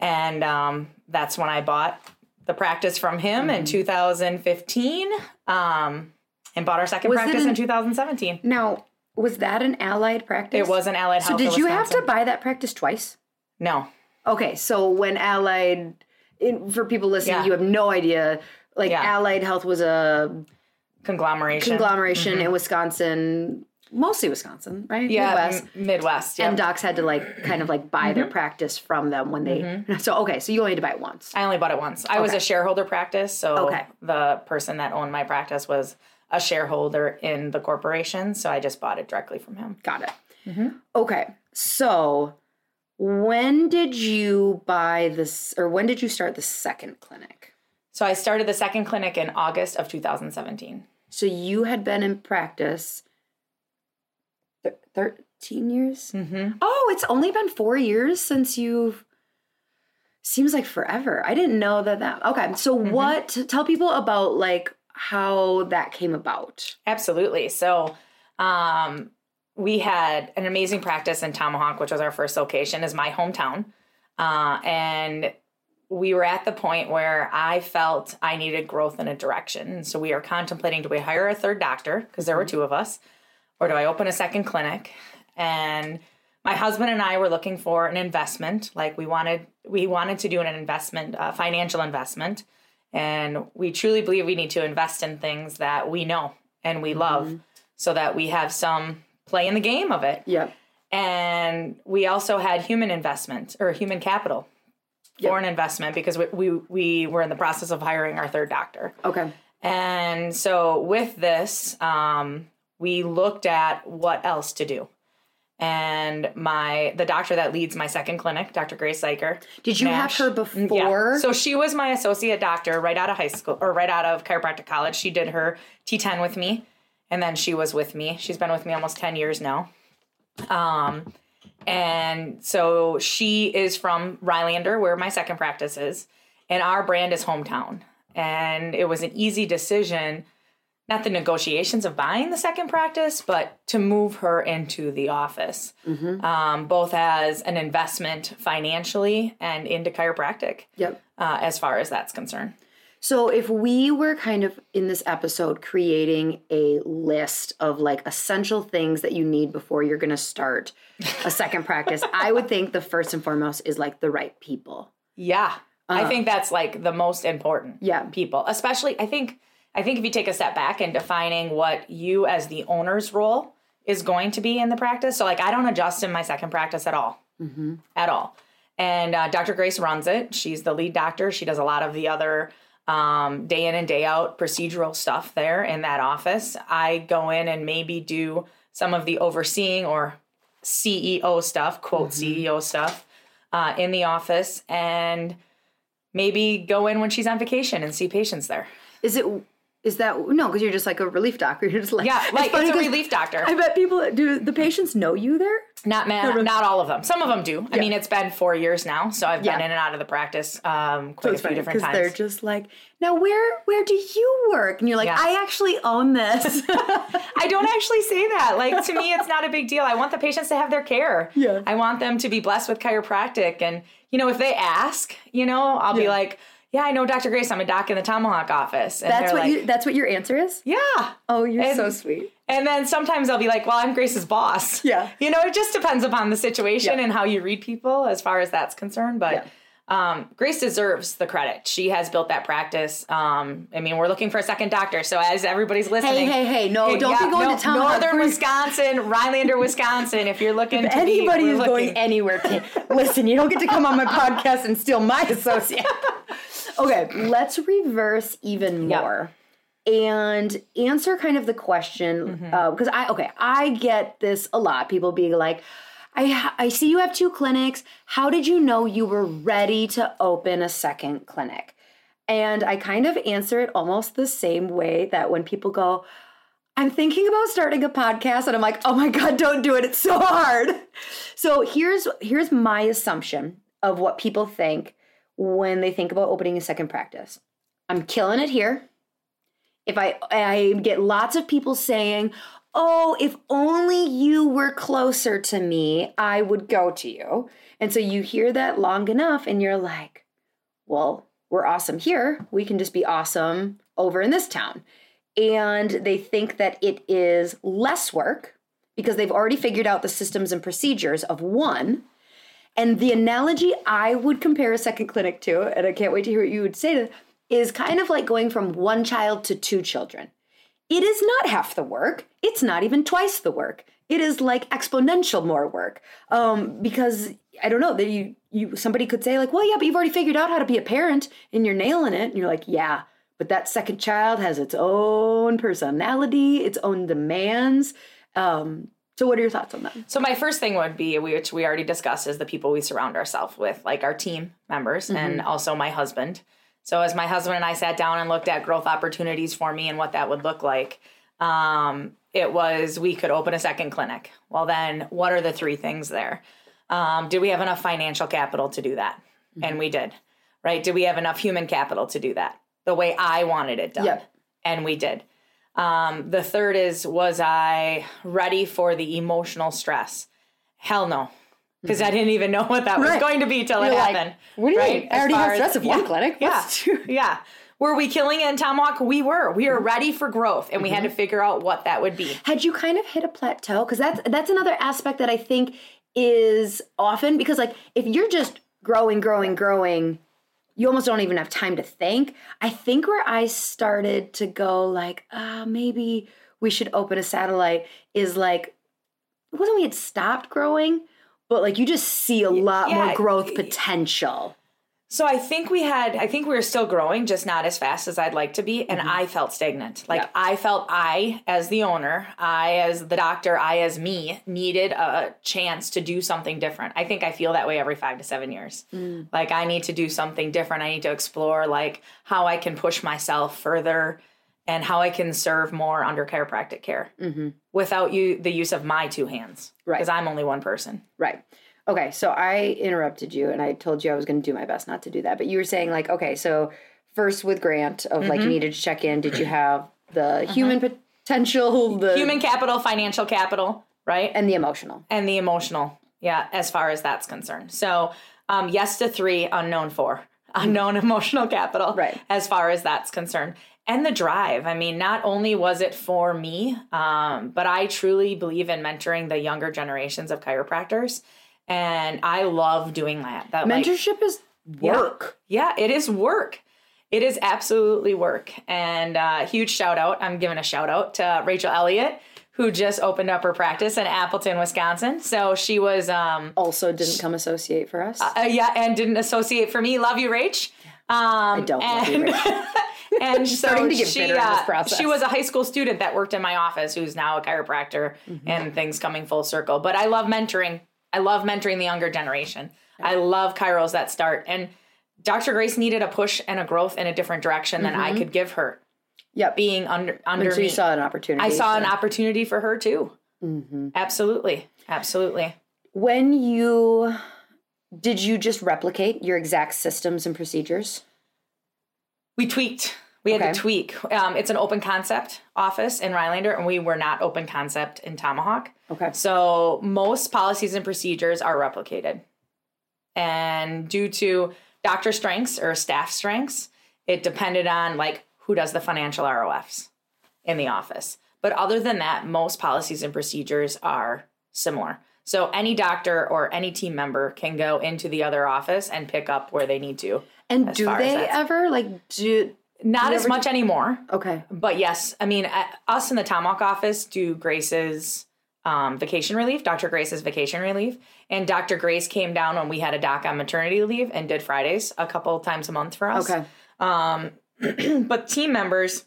and um, that's when I bought the practice from him in Mhm. 2015, um, and bought our second Was practice in- in 2017. now, was that an allied practice? It was an allied health. So did in you have to buy that practice twice? No. Okay, so when allied, in, for people listening, Yeah. you have no idea. Like Yeah. Allied Health was a conglomeration conglomeration Mhm. in Wisconsin, mostly Wisconsin, right? Yeah, Midwest. m- Midwest. Yeah. And docs had to like kind of like buy their Mhm. practice from them when they. Mhm. So okay, so you only had to buy it once. I only bought it once. I was a shareholder practice, so Okay. the person that owned my practice was a shareholder in the corporation, so I just bought it directly from him. Got it. Mhm. Okay, so when did you buy this, or when did you start the second clinic? So I started the second clinic in August of 2017. So you had been in practice 13 years? Mm-hmm. Oh, it's only been four years since you've. Seems like forever. I didn't know that that. Okay, so Mm-hmm. what? Tell people about like how that came about. Absolutely. So, um, we had an amazing practice in Tomahawk, which was our first location, is my hometown, uh, and we were at the point where I felt I needed growth in a direction. So we are contemplating: do we hire a third doctor because there were two of us, or do I open a second clinic? And my husband and I were looking for an investment. Like we wanted, we wanted to do an investment, a financial investment, and we truly believe we need to invest in things that we know and we love, so that we have some play in the game of it. Yep. And we also had human investment or human capital for an investment because we, we we were in the process of hiring our third doctor. Okay. And so with this, um, we looked at what else to do. And my the doctor that leads my second clinic, Dr. Grace Zeiker. Did you have her before? So she was my associate doctor right out of high school or right out of chiropractic college. She did her T10 with me, and then she was with me. She's been with me almost 10 years now. Um, and so she is from Rhinelander, where my second practice is, and our brand is hometown. And it was an easy decision, not the negotiations of buying the second practice, but to move her into the office, um, both as an investment financially and into chiropractic. Yep. Uh, as far as that's concerned. So if we were kind of in this episode creating a list of like essential things that you need before you're going to start a second practice, I would think the first and foremost is like the right people. Yeah. I Uh, think that's like the most important. Yeah. People, especially I think I think if you take a step back and defining what you as the owner's role is going to be in the practice. So like I don't adjust in my second practice at all. Mm-hmm. At all. And uh, Dr. Grace runs it. She's the lead doctor. She does a lot of the other um, day in and day out procedural stuff there in that office. I go in and maybe do some of the overseeing or CEO stuff, quote CEO stuff, uh, in the office, and maybe go in when she's on vacation and see patients there. Is it is that no? Because you're just like a relief doctor. You're just like Yeah, like funny it's a relief doctor. I bet people do. The patients know you there. Not No, man, really. not all of them. Some of them do. I mean, it's been four years now, so I've Yeah. been in and out of the practice um, So quite a few funny different times. they're just like, now where where do you work? And you're like, Yeah. I actually own this. I don't actually say that. Like to me, it's not a big deal. I want the patients to have their care. Yeah. I want them to be blessed with chiropractic, and you know, if they ask, you know, I'll be like, "Yeah, I know Dr. Grace. I'm a doc in the Tomahawk office." And that's what like, you. That's what your answer is. Yeah. Oh, you're And- so sweet. And then sometimes I'll be like, well, I'm Grace's boss. Yeah. You know, it just depends upon the situation Yeah. and how you read people as far as that's concerned. But Yeah. um, Grace deserves the credit. She has built that practice. Um, I mean, we're looking for a second doctor. So as everybody's listening, hey, hey, hey, no, don't be going to Tomahawk Northern Wisconsin, Rhinelander, Wisconsin. If you're looking, If to anybody be, is we're going anywhere, listen, you don't get to come on my podcast and steal my associate. okay, let's reverse even more and answer kind of the question mm-hmm. uh, because I okay, I get this a lot. People being like. I, ha- I see you have two clinics. How did you know you were ready to open a second clinic? And I kind of answer it almost the same way that when people go, I'm thinking about starting a podcast and I'm like, "Oh my god, don't do it. It's so hard." So here's here's my assumption of what people think when they think about opening a second practice. I'm killing it here. If I I get lots of people saying, "Oh, if only you were closer to me, I would go to you." And so you hear that long enough and you're like, "Well, we're awesome here. We can just be awesome over in this town." and they think that it is less work because they've already figured out the systems and procedures of one. And the analogy I would compare a second clinic to, and I can't wait to hear what you would say to, is kind of like going from one child to two children. It is not half the work. It's not even twice the work. It is like exponential more work. Um, because I don't know that you you somebody could say like, well, yeah, but you've already figured out how to be a parent and you're nailing it. And you're like, yeah, but that second child has its own personality, its own demands. Um, so what are your thoughts on that? So my first thing would be, which we already discussed, is the people we surround ourselves with, like our team members and Mhm. also my husband. So as my husband and I sat down and looked at growth opportunities for me and what that would look like, um, it was we could open a second clinic. Well, then what are the three things there? Um, did we have enough financial capital to do that? And we did. Right? Did we have enough human capital to do that the way I wanted it done? Yep. And we did. Um, the third is, was I ready for the emotional stress? Hell no. Because I mm-hmm. didn't even know what that was going to be till it You're like, happened. what do you right? mean? I already have as- stress of one clinic. Yeah. Yeah. Were we killing it in Tomahawk? We were. We were mm-hmm. ready for growth and we had to mm-hmm. figure out what that would be. Had you kind of hit a plateau? Because that's that's another aspect that I think is often because like if you're just growing, growing, growing, you almost don't even have time to think. I think where I started to go like, ah, maybe we should open a satellite is like it wasn't we had stopped growing, but like you just see a lot yeah. more growth potential. So I think we had, I think we were still growing, just not as fast as I'd like to be. And I felt stagnant. Like I felt I, as the owner, I, as the doctor, I, as me, needed a chance to do something different. I think I feel that way every five to seven years. Like I need to do something different. I need to explore like how I can push myself further and how I can serve more under chiropractic care Mm-hmm. without you the use of my two hands. Right. Because I'm only one person. Right. Okay, so I interrupted you and I told you I was going to do my best not to do that. But you were saying, like, okay, so first with Grant, of like you needed to check in. Did you have the human potential, the Human capital, financial capital, right? and the emotional? and the emotional yeah as far as that's concerned so um, yes to three unknown four unknown emotional capital Right. as far as that's concerned and the drive i mean not only was it for me um, but i truly believe in mentoring the younger generations of chiropractors and i love doing that that like- Mentorship is work. Yeah, it is work. It is absolutely work. And uh, huge shout out. I'm giving a shout out to Rachel Elliott, who just opened up her practice in Appleton, Wisconsin. So she was um, Also, didn't come associate for us. uh, yeah, and didn't associate for me. Love you, Rach. Um, I don't love and, you, Rach. and so starting to get she, bitter in this uh, process. she was a high school student that worked in my office, who's now a chiropractor, Mm-hmm. and things coming full circle. But I love mentoring. I love mentoring the younger generation. I love chiros that start. And Dr. Grace needed a push and a growth in a different direction than I Mhm. could give her. Yep. Being under under so me. you saw an opportunity. I saw so- an opportunity for her too. Mhm. Absolutely. Absolutely. When you did you just replicate your exact systems and procedures? We tweaked. We had Okay. to tweak. Um, it's an open concept office in Rhinelander, and we were not open concept in Tomahawk. Okay. So most policies and procedures are replicated. And due to doctor strengths or staff strengths, it depended on like who does the financial ROFs in the office. But other than that, most policies and procedures are similar. So any doctor or any team member can go into the other office and pick up where they need to. And do they ever like do? Not as much anymore. Okay. But yes, I mean, uh, us in the Tomahawk office do Grace's um, vacation relief, Dr. Grace's vacation relief. And Dr. Grace came down when we had a doc on maternity leave and did Fridays a couple times a month for us. Okay. Um, but team members,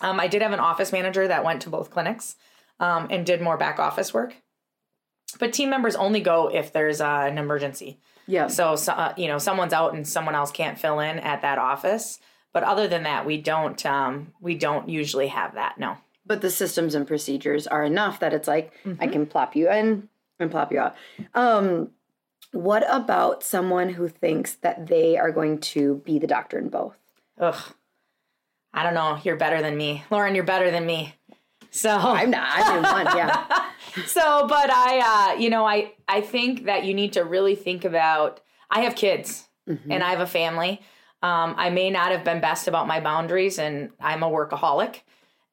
um, I did have an office manager that went to both clinics um, and did more back office work. But team members only go if there's uh, an emergency. Yeah. So, so uh, you know, someone's out and someone else can't fill in at that office. But other than that, we don't um, we don't usually have that. No. But the systems and procedures are enough that it's like Mm-hmm. I can plop you in and plop you out. Um, what about someone who thinks that they are going to be the doctor in both? Ugh. I don't know. You're better than me, Lauryn. You're better than me. So I'm not. I'm in one. Yeah. so, but I, uh, you know, I I think that you need to really think about. I have kids Mm-hmm. and I have a family. Um, I may not have been best about my boundaries, and I'm a workaholic,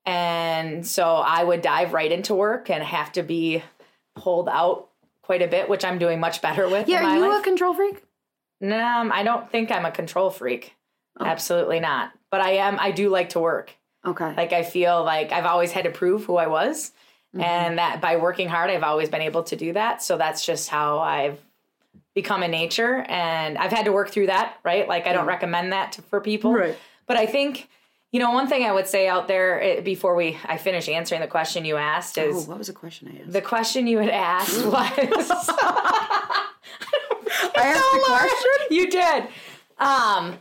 and so I would dive right into work and have to be pulled out quite a bit, which I'm doing much better with. Yeah. Are you life. a control freak? No, I don't think I'm a control freak. Oh. Absolutely not. But I am. I do like to work. Okay. Like I feel like I've always had to prove who I was, Mm-hmm. and that by working hard, I've always been able to do that. So that's just how I've become in nature, and I've had to work through that. Right? Like I don't recommend that to, for people. Right. But I think. You know, one thing I would say out there eh, before we I finish answering the question you asked is Oh, what was the question I asked? the question you had asked was I asked the question. you did um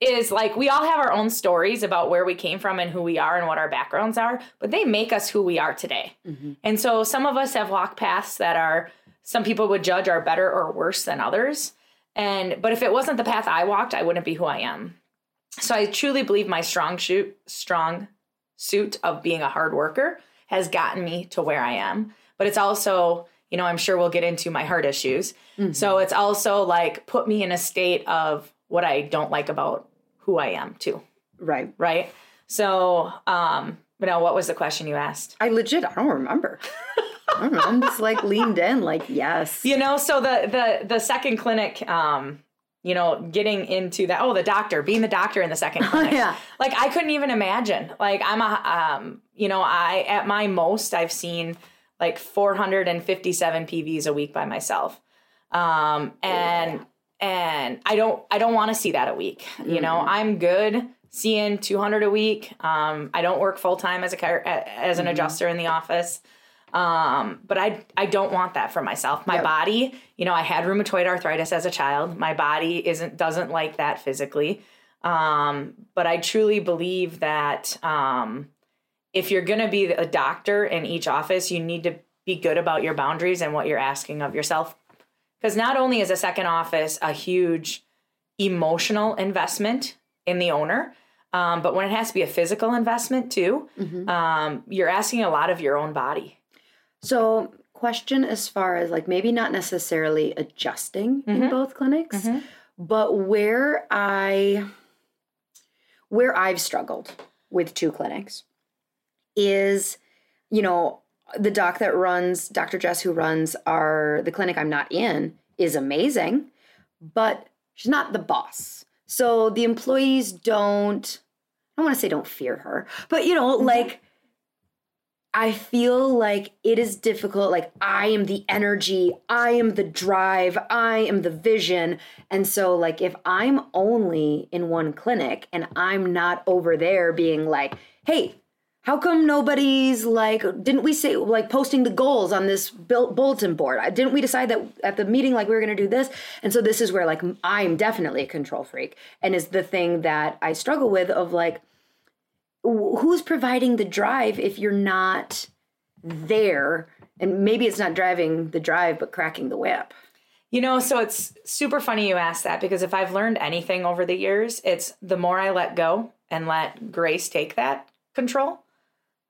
is like we all have our own stories about where we came from and who we are and what our backgrounds are but they make us who we are today and so some of us have walked paths that are some people would judge are better or worse than others and but if it wasn't the path i walked i wouldn't be who i am so i truly believe my strong shoot strong suit of being a hard worker has gotten me to where i am but it's also you know i'm sure we'll get into my heart issues so it's also like put me in a state of what I don't like about who I am too. Right. Right. So, um, you know, what was the question you asked? I legit, I don't remember. I don't know. I'm just like leaned in, like yes. You know, so the the the second clinic, um, you know, getting into that. Oh, the doctor, being the doctor in the second clinic. yeah. Like I couldn't even imagine. Like I'm a, um, you know, I at my most I've seen like 457 PVs a week by myself, um, and and I don't I don't want to see that a week. You know, I'm good seeing 200 a week. Um, I don't work full time as a as an adjuster in the office. Um, but I I don't want that for myself. My body, you know, I had rheumatoid arthritis as a child. My body isn't doesn't like that physically. Um, but I truly believe that um, if you're going to be a doctor in each office, you need to be good about your boundaries and what you're asking of yourself. Because not only is a second office a huge emotional investment in the owner, um, but when it has to be a physical investment too, um, you're asking a lot of your own body. So, question as far as like maybe not necessarily adjusting Mm-hmm. in both clinics, but where I where I've struggled with two clinics is, you know, the doc that runs Dr. Jess who runs our the clinic I'm not in is amazing, but she's not the boss. So the employees don't I don't want to say don't fear her, but you know, like I feel like it is difficult. Like, I am the energy, I am the drive, I am the vision. And so, like, if I'm only in one clinic and I'm not over there being like, hey, how come nobody's like, didn't we say, like, posting the goals on this bulletin board? Didn't we decide that at the meeting, like, we were gonna do this? And so, this is where, like, I'm definitely a control freak and is the thing that I struggle with of like, who's providing the drive if you're not there? And maybe it's not driving the drive but cracking the whip. You know, so it's super funny you asked that because if I've learned anything over the years, it's the more I let go and let Grace take that control,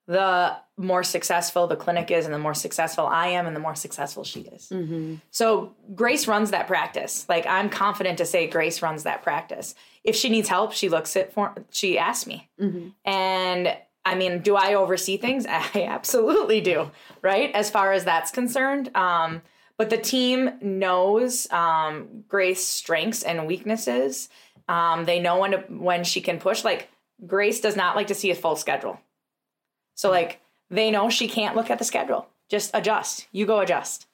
the more successful the clinic is and the more successful I am and the more successful she is. mm-hmm. So Grace runs that practice. Like I'm confident to say Grace runs that practice. If she needs help, she looks it for she asks me. Mm-hmm. And I mean, do I oversee things? I absolutely do, right? As far as that's concerned. Um, but the team knows um, Grace's strengths and weaknesses. Um, they know when to, when she can push. Like Grace does not like to see a full schedule, so like they know she can't look at the schedule. Just adjust. You go adjust.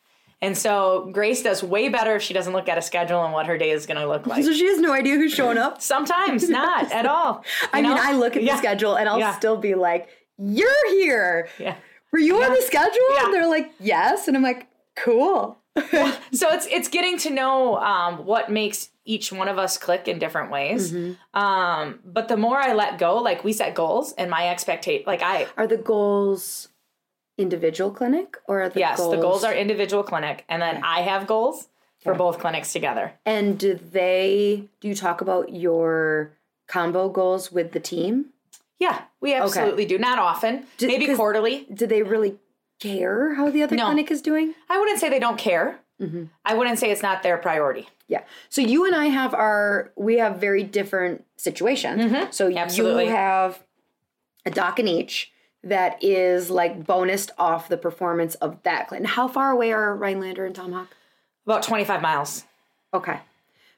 And so Grace does way better if she doesn't look at a schedule and what her day is going to look like. So she has no idea who's showing up? Sometimes not at all. I You mean. I look at Yeah. the schedule and I'll Yeah. still be like, You're here. Yeah. Were you on the schedule? Yeah. And they're like, Yes. And I'm like, Cool. so it's it's getting to know um, what makes each one of us click in different ways. Mm-hmm. Um, but the more I let go, like we set goals and my expectation, like I Are the goals individual clinic or are the yes, goals the goals are individual clinic, and then I have goals for both clinics together. And do they do you talk about your combo goals with the team? Yeah, we absolutely do. Not often, Do- maybe quarterly. Do they really care how the other No. clinic is doing? I wouldn't say they don't care. Mm-hmm. I wouldn't say it's not their priority. Yeah. So you and I have our we have very different situations. So Mm-hmm. Absolutely. you have a doc in each that is like bonused off the performance of that clinic. How far away are Rhinelander and Tomahawk? About 25 miles. Okay.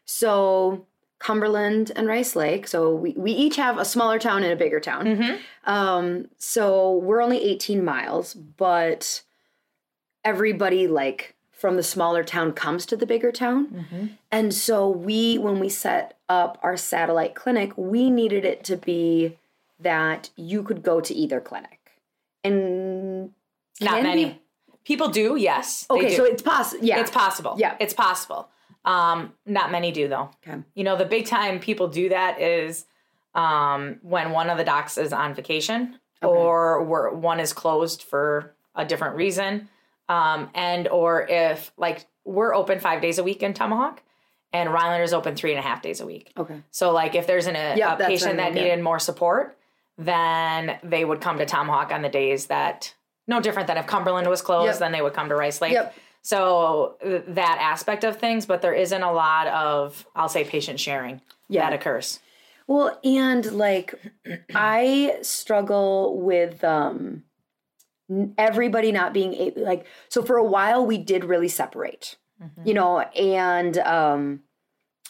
So Cumberland and Rice Lake. So we, we each have a smaller town and a bigger town. Mm-hmm. Um, so we're only 18 miles, but everybody like from the smaller town comes to the bigger town. Mm-hmm. And so we, when we set up our satellite clinic, we needed it to be that you could go to either clinic. And Not many. we- People do, yes. they Okay, do. so it's possible. Yeah, It's possible. Yeah. It's possible. Um, not many do though. Okay. You know, the big time people do that is um, when one of the docs is on vacation or where one is closed for a different reason. Um, and or if like we're open five days a week in Tomahawk and Rhinelander's open three and a half days a week. Okay. So like if there's an, a, Yeah, a patient that needed more support, then they would come to Tomahawk on the days that no different than if Cumberland was closed, Yep. then they would come to Rice Lake. Yep. So that aspect of things, but there isn't a lot of I'll say patient sharing Yeah. that occurs. Well, and like I struggle with um everybody not being able like so for a while we did really separate. You know, and um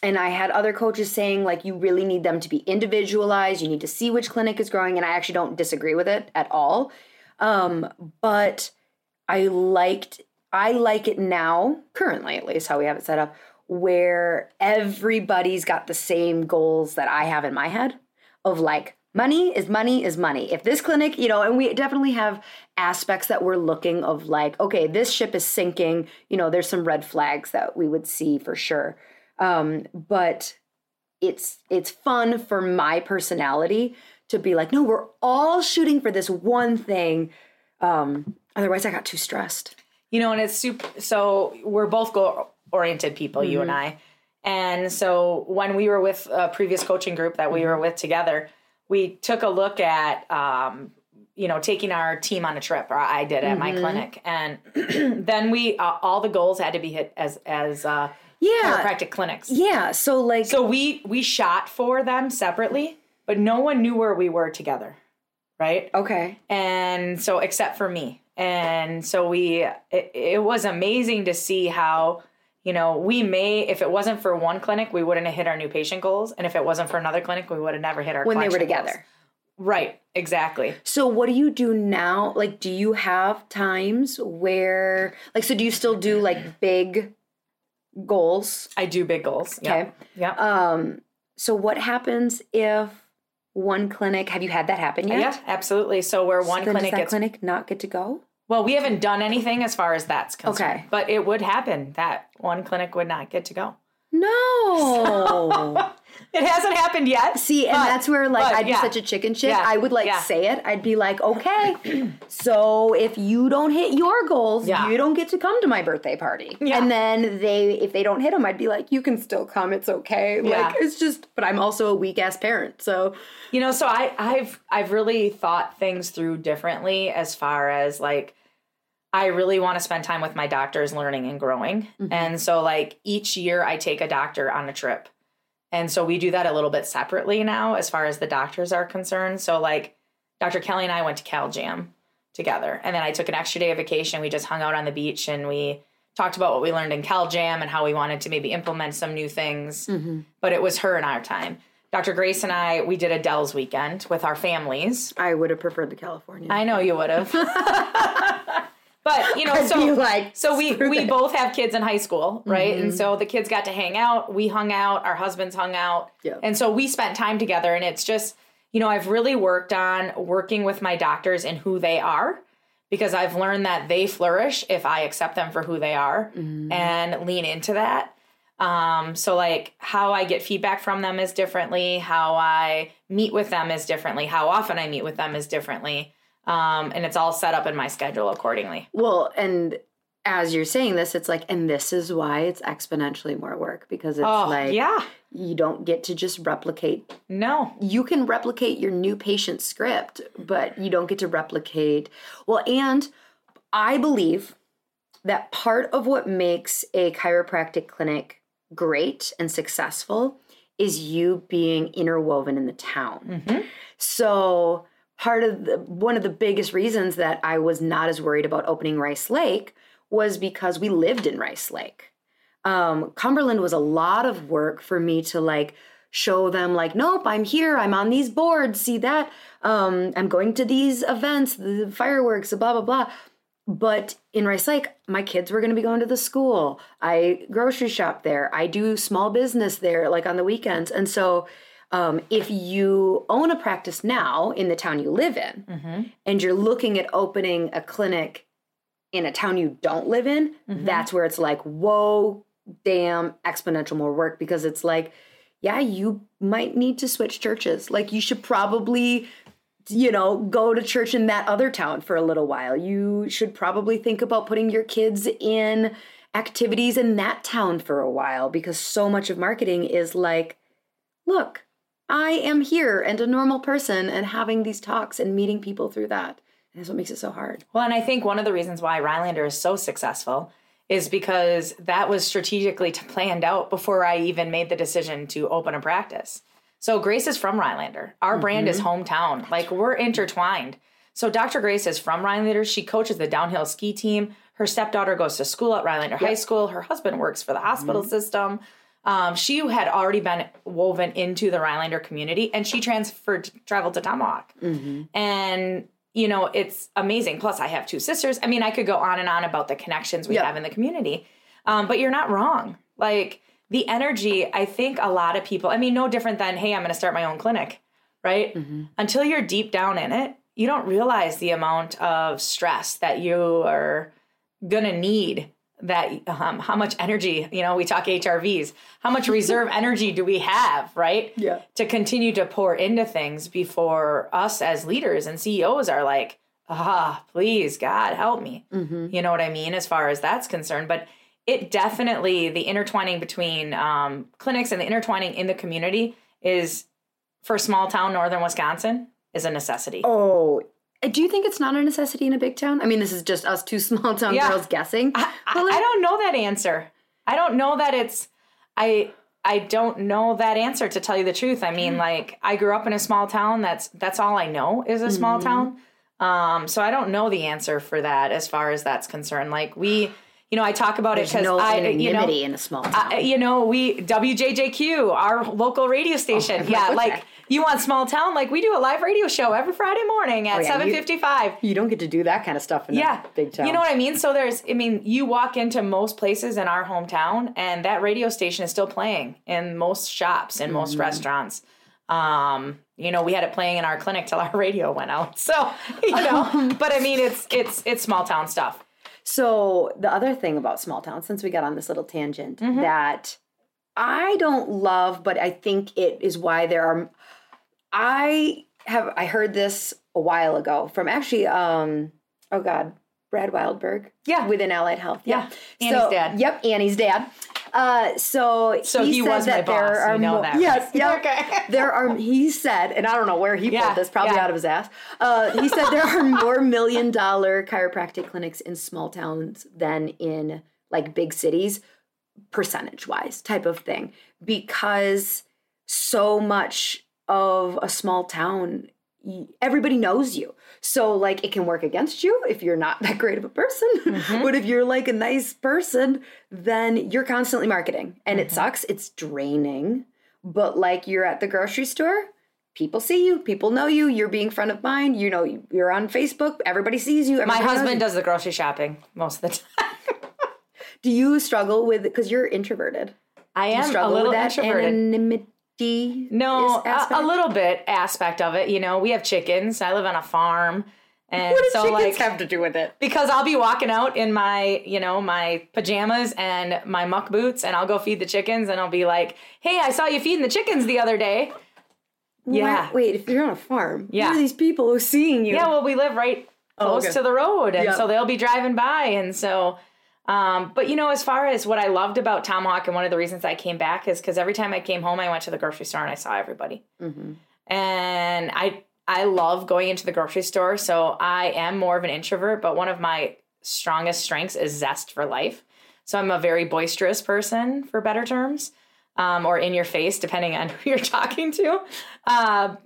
and I had other coaches saying like you really need them to be individualized, you need to see which clinic is growing and I actually don't disagree with it at all. Um but I liked I like it now, currently at least how we have it set up, where everybody's got the same goals that I have in my head of like money is money is money. If this clinic, you know, and we definitely have aspects that we're looking of like, okay, this ship is sinking, you know, there's some red flags that we would see for sure. Um, but it's it's fun for my personality to be like, no, we're all shooting for this one thing. Um, otherwise I got too stressed. You know, and it's super. So we're both goal oriented people, you and Mhm. I. And so when we were with a previous coaching group that we were with together, we took a look at, um, you know, taking our team on a trip, or I did at my Mhm. clinic, and then we uh, all the goals had to be hit as as uh, Yeah. chiropractic clinics. Yeah, so like so we we shot for them separately, but no one knew where we were together, right? Okay. And so except for me. And so we it, it was amazing to see how you know, we may if it wasn't for one clinic, we wouldn't have hit our new patient goals, and if it wasn't for another clinic, we would have never hit our when they were collection goals. together. Right, exactly. So what do you do now? Like do you have times where like so do you still do like big goals? I do big goals. Okay. Yeah. Um so what happens if one clinic have you had that happen yet? Yeah, absolutely. So where one So clinic gets clinic not get to go? well, we haven't done anything as far as that's concerned. Okay. But it would happen that one clinic would not get to go. No. It hasn't happened yet. See, and but- that's where like but, I'd be such a chicken shit. Yeah, I would like yeah. say it. I'd be like, okay, so if you don't hit your goals, Yeah. you don't get to come to my birthday party. Yeah. And then they, if they don't hit them, I'd be like, you can still come. It's okay. Yeah. Like it's just. But I'm also a weak ass parent, so You know, so I, I've I've really thought things through differently as far as like I really want to spend time with my doctors learning and growing. Mhm. And so like each year I take a doctor on a trip. And so we do that a little bit separately now as far as the doctors are concerned. So like Dr. Kelly and I went to Cal Jam together. And then I took an extra day of vacation. We just hung out on the beach and we talked about what we learned in Cal Jam and how we wanted to maybe implement some new things. Mm-hmm. But it was her and our time. Dr. Grace and I, we did a Dells weekend with our families. I would have preferred the California. I know you would have. but you know, so like, so we we that. both have kids in high school, right? Mhm. And so the kids got to hang out. We hung out. Our husbands hung out. Yeah. And so we spent time together. And it's just, you know, I've really worked on working with my doctors and who they are because I've learned that they flourish if I accept them for who they are Mm-hmm. and lean into that. Um, so like how I get feedback from them is differently, how I meet with them is differently, how often I meet with them is differently. Um, and it's all set up in my schedule accordingly. Well, and as you're saying this, it's like, and this is why it's exponentially more work because it's Oh, like, yeah. you don't get to just replicate. No. You can replicate your new patient script, but you don't get to replicate. Well, and I believe that part of what makes a chiropractic clinic great and successful is you being interwoven in the town. So part of the one of the biggest reasons that I was not as worried about opening Rice Lake was because we lived in Rice Lake. Um, Cumberland was a lot of work for me to like show them like nope i'm here i'm on these boards see that? Um, i'm going to these events the fireworks blah blah blah. But in rice lake my kids were going to be going to the school. I grocery shop there. I do small business there like on the weekends. And so um, if you own a practice now in the town you live in Mm-hmm. and you're looking at opening a clinic in a town you don't live in, Mhm. that's where it's like, whoa, damn, exponential more work because it's like, yeah, you might need to switch churches. Like, you should probably, you know, go to church in that other town for a little while. You should probably think about putting your kids in activities in that town for a while because so much of marketing is like, look, I am here and a normal person and having these talks and meeting people through that. And that's what makes it so hard. Well, and I think one of the reasons why Rhinelander is so successful is because that was strategically planned out before I even made the decision to open a practice. So Grace is from Rhinelander. Our brand is Mhm. hometown. Like we're intertwined. So Dr. Grace is from Rhinelander. She coaches the downhill ski team. Her stepdaughter goes to school at Rhinelander High School. Her husband works for the hospital Mhm. system. Um, she had already been woven into the Rhinelander community and she transferred, traveled to Tomahawk Mm-hmm. and you know it's amazing. Plus i have two sisters. I mean i could go on and on about the connections we Yeah. have in the community. Um, but you're not wrong. Like the energy i think a lot of people i mean no different than hey i'm going to start my own clinic right? Until you're deep down in it you don't realize the amount of stress that you are going to need that um, how much energy you know we talk hrvs how much reserve energy do we have right Yeah. to continue to pour into things before us as leaders and ceos are like ah please god help me Mm-hmm. you know what i mean as far as that's concerned but it definitely the intertwining between um, clinics and the intertwining in the community is for small town northern wisconsin is a necessity Oh, do you think it's not a necessity in a big town? I mean, this is just us two small town Yeah. girls guessing. I, I don't know that answer. I don't know that it's I I don't know that answer to tell you the truth. I mean, like I grew up in a small town. That's that's all I know is a small Mhm. town. Um, so I don't know the answer for that as far as that's concerned. Like we, you know, I talk about There's it because no I, you know, in a small town. I- you know, we WJJQ, our local radio station. I'm like, yeah, like that? you want small town? Like we do a live radio show every Friday morning at Oh, yeah, seven you- fifty five. You don't get to do that kind of stuff in Yeah, a big town. You know what I mean? So there's, I mean, you walk into most places in our hometown, and that radio station is still playing in most shops and most Mhm. restaurants. Um, you know, we had it playing in our clinic till our radio went out. So, you know, but I mean, it's it's it's small town stuff. So the other thing about small towns, since we got on this little tangent, Mhm. that I don't love, but I think it is why there are. I have I heard this a while ago from actually, um, oh God, Brad Wildberg. Yeah, within Allied Health. Yeah, Annie's So- dad. Yep, Annie's dad. Uh, so So he said was my that there boss, are you know more- that, Yes, right? yep. Okay. there are. He said, and I don't know where he Yeah, pulled this, probably yeah. out of his ass. Uh, he said there are more million dollar chiropractic clinics in small towns than in like big cities, percentage wise, type of thing, because so much of a small town y- everybody knows you. So like it can work against you if you're not that great of a person. Mm-hmm. but if you're like a nice person, then you're constantly marketing and Mm-hmm. it sucks. It's draining. But like you're at the grocery store, people see you, people know you, you're being front of mind, you know, you're on Facebook, everybody sees you. My everybody knows husband does the grocery shopping most of the time. Do you struggle with because you're introverted? I am a struggle little with that introverted. anonymity. No, a, a little bit aspect of it. You know, we have chickens. I live on a farm. And What do so chickens like have to do with it? Because I'll be walking out in my, you know, my pajamas and my muck boots and I'll go feed the chickens and I'll be like, "Hey, I saw you feeding the chickens the other day." Yeah. Wait, wait, if you're on a farm, Yeah. who are these people who are seeing you? Yeah, well, we live right Oh, close okay. to the road, and Yeah. so they'll be driving by, and so. Um, but you know, as far as what I loved about Tomahawk, and one of the reasons I came back is because every time I came home, I went to the grocery store and I saw everybody, Mm-hmm. and I I love going into the grocery store. So I am more of an introvert, but one of my strongest strengths is zest for life. So I'm a very boisterous person, for better terms, um, or in your face, depending on who you're talking to. Uh,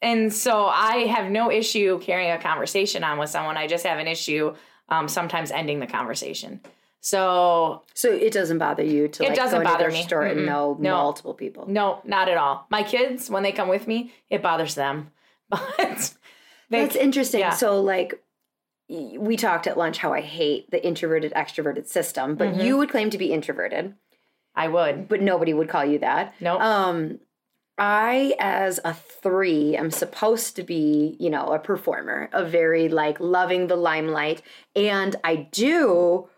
and so I have no issue carrying a conversation on with someone. I just have an issue um, sometimes ending the conversation. So, so it doesn't bother you to it like, doesn't go bother their me. store and Mm-mm. know No. multiple people. No, not at all. My kids, when they come with me, it bothers them. But they, That's interesting. yeah. So like y- we talked at lunch how I hate the introverted extroverted system, but Mhm. you would claim to be introverted. I would. But nobody would call you that. No. Um I as a 3 am supposed to be, you know, a performer, a very like loving the limelight and I do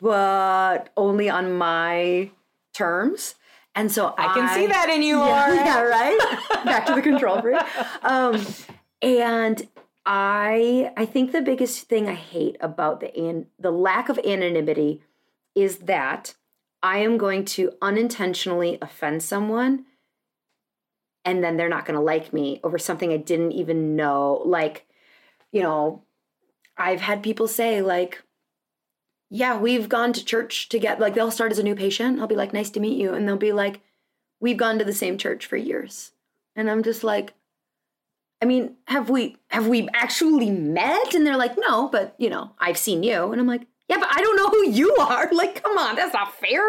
but only on my terms. And so I can see that in you, yeah, yeah, right? Back to the control freak. Um, and I I think the biggest thing I hate about the an, the lack of anonymity is that I am going to unintentionally offend someone and then they're not going to like me over something I didn't even know like you know I've had people say like yeah, we've gone to church together. Like they'll start as a new patient. I'll be like, nice to meet you. And they'll be like, we've gone to the same church for years. And I'm just like, I mean, have we have we actually met? And they're like, no, but you know, I've seen you. And I'm like, yeah, but I don't know who you are. Like, come on, that's not fair.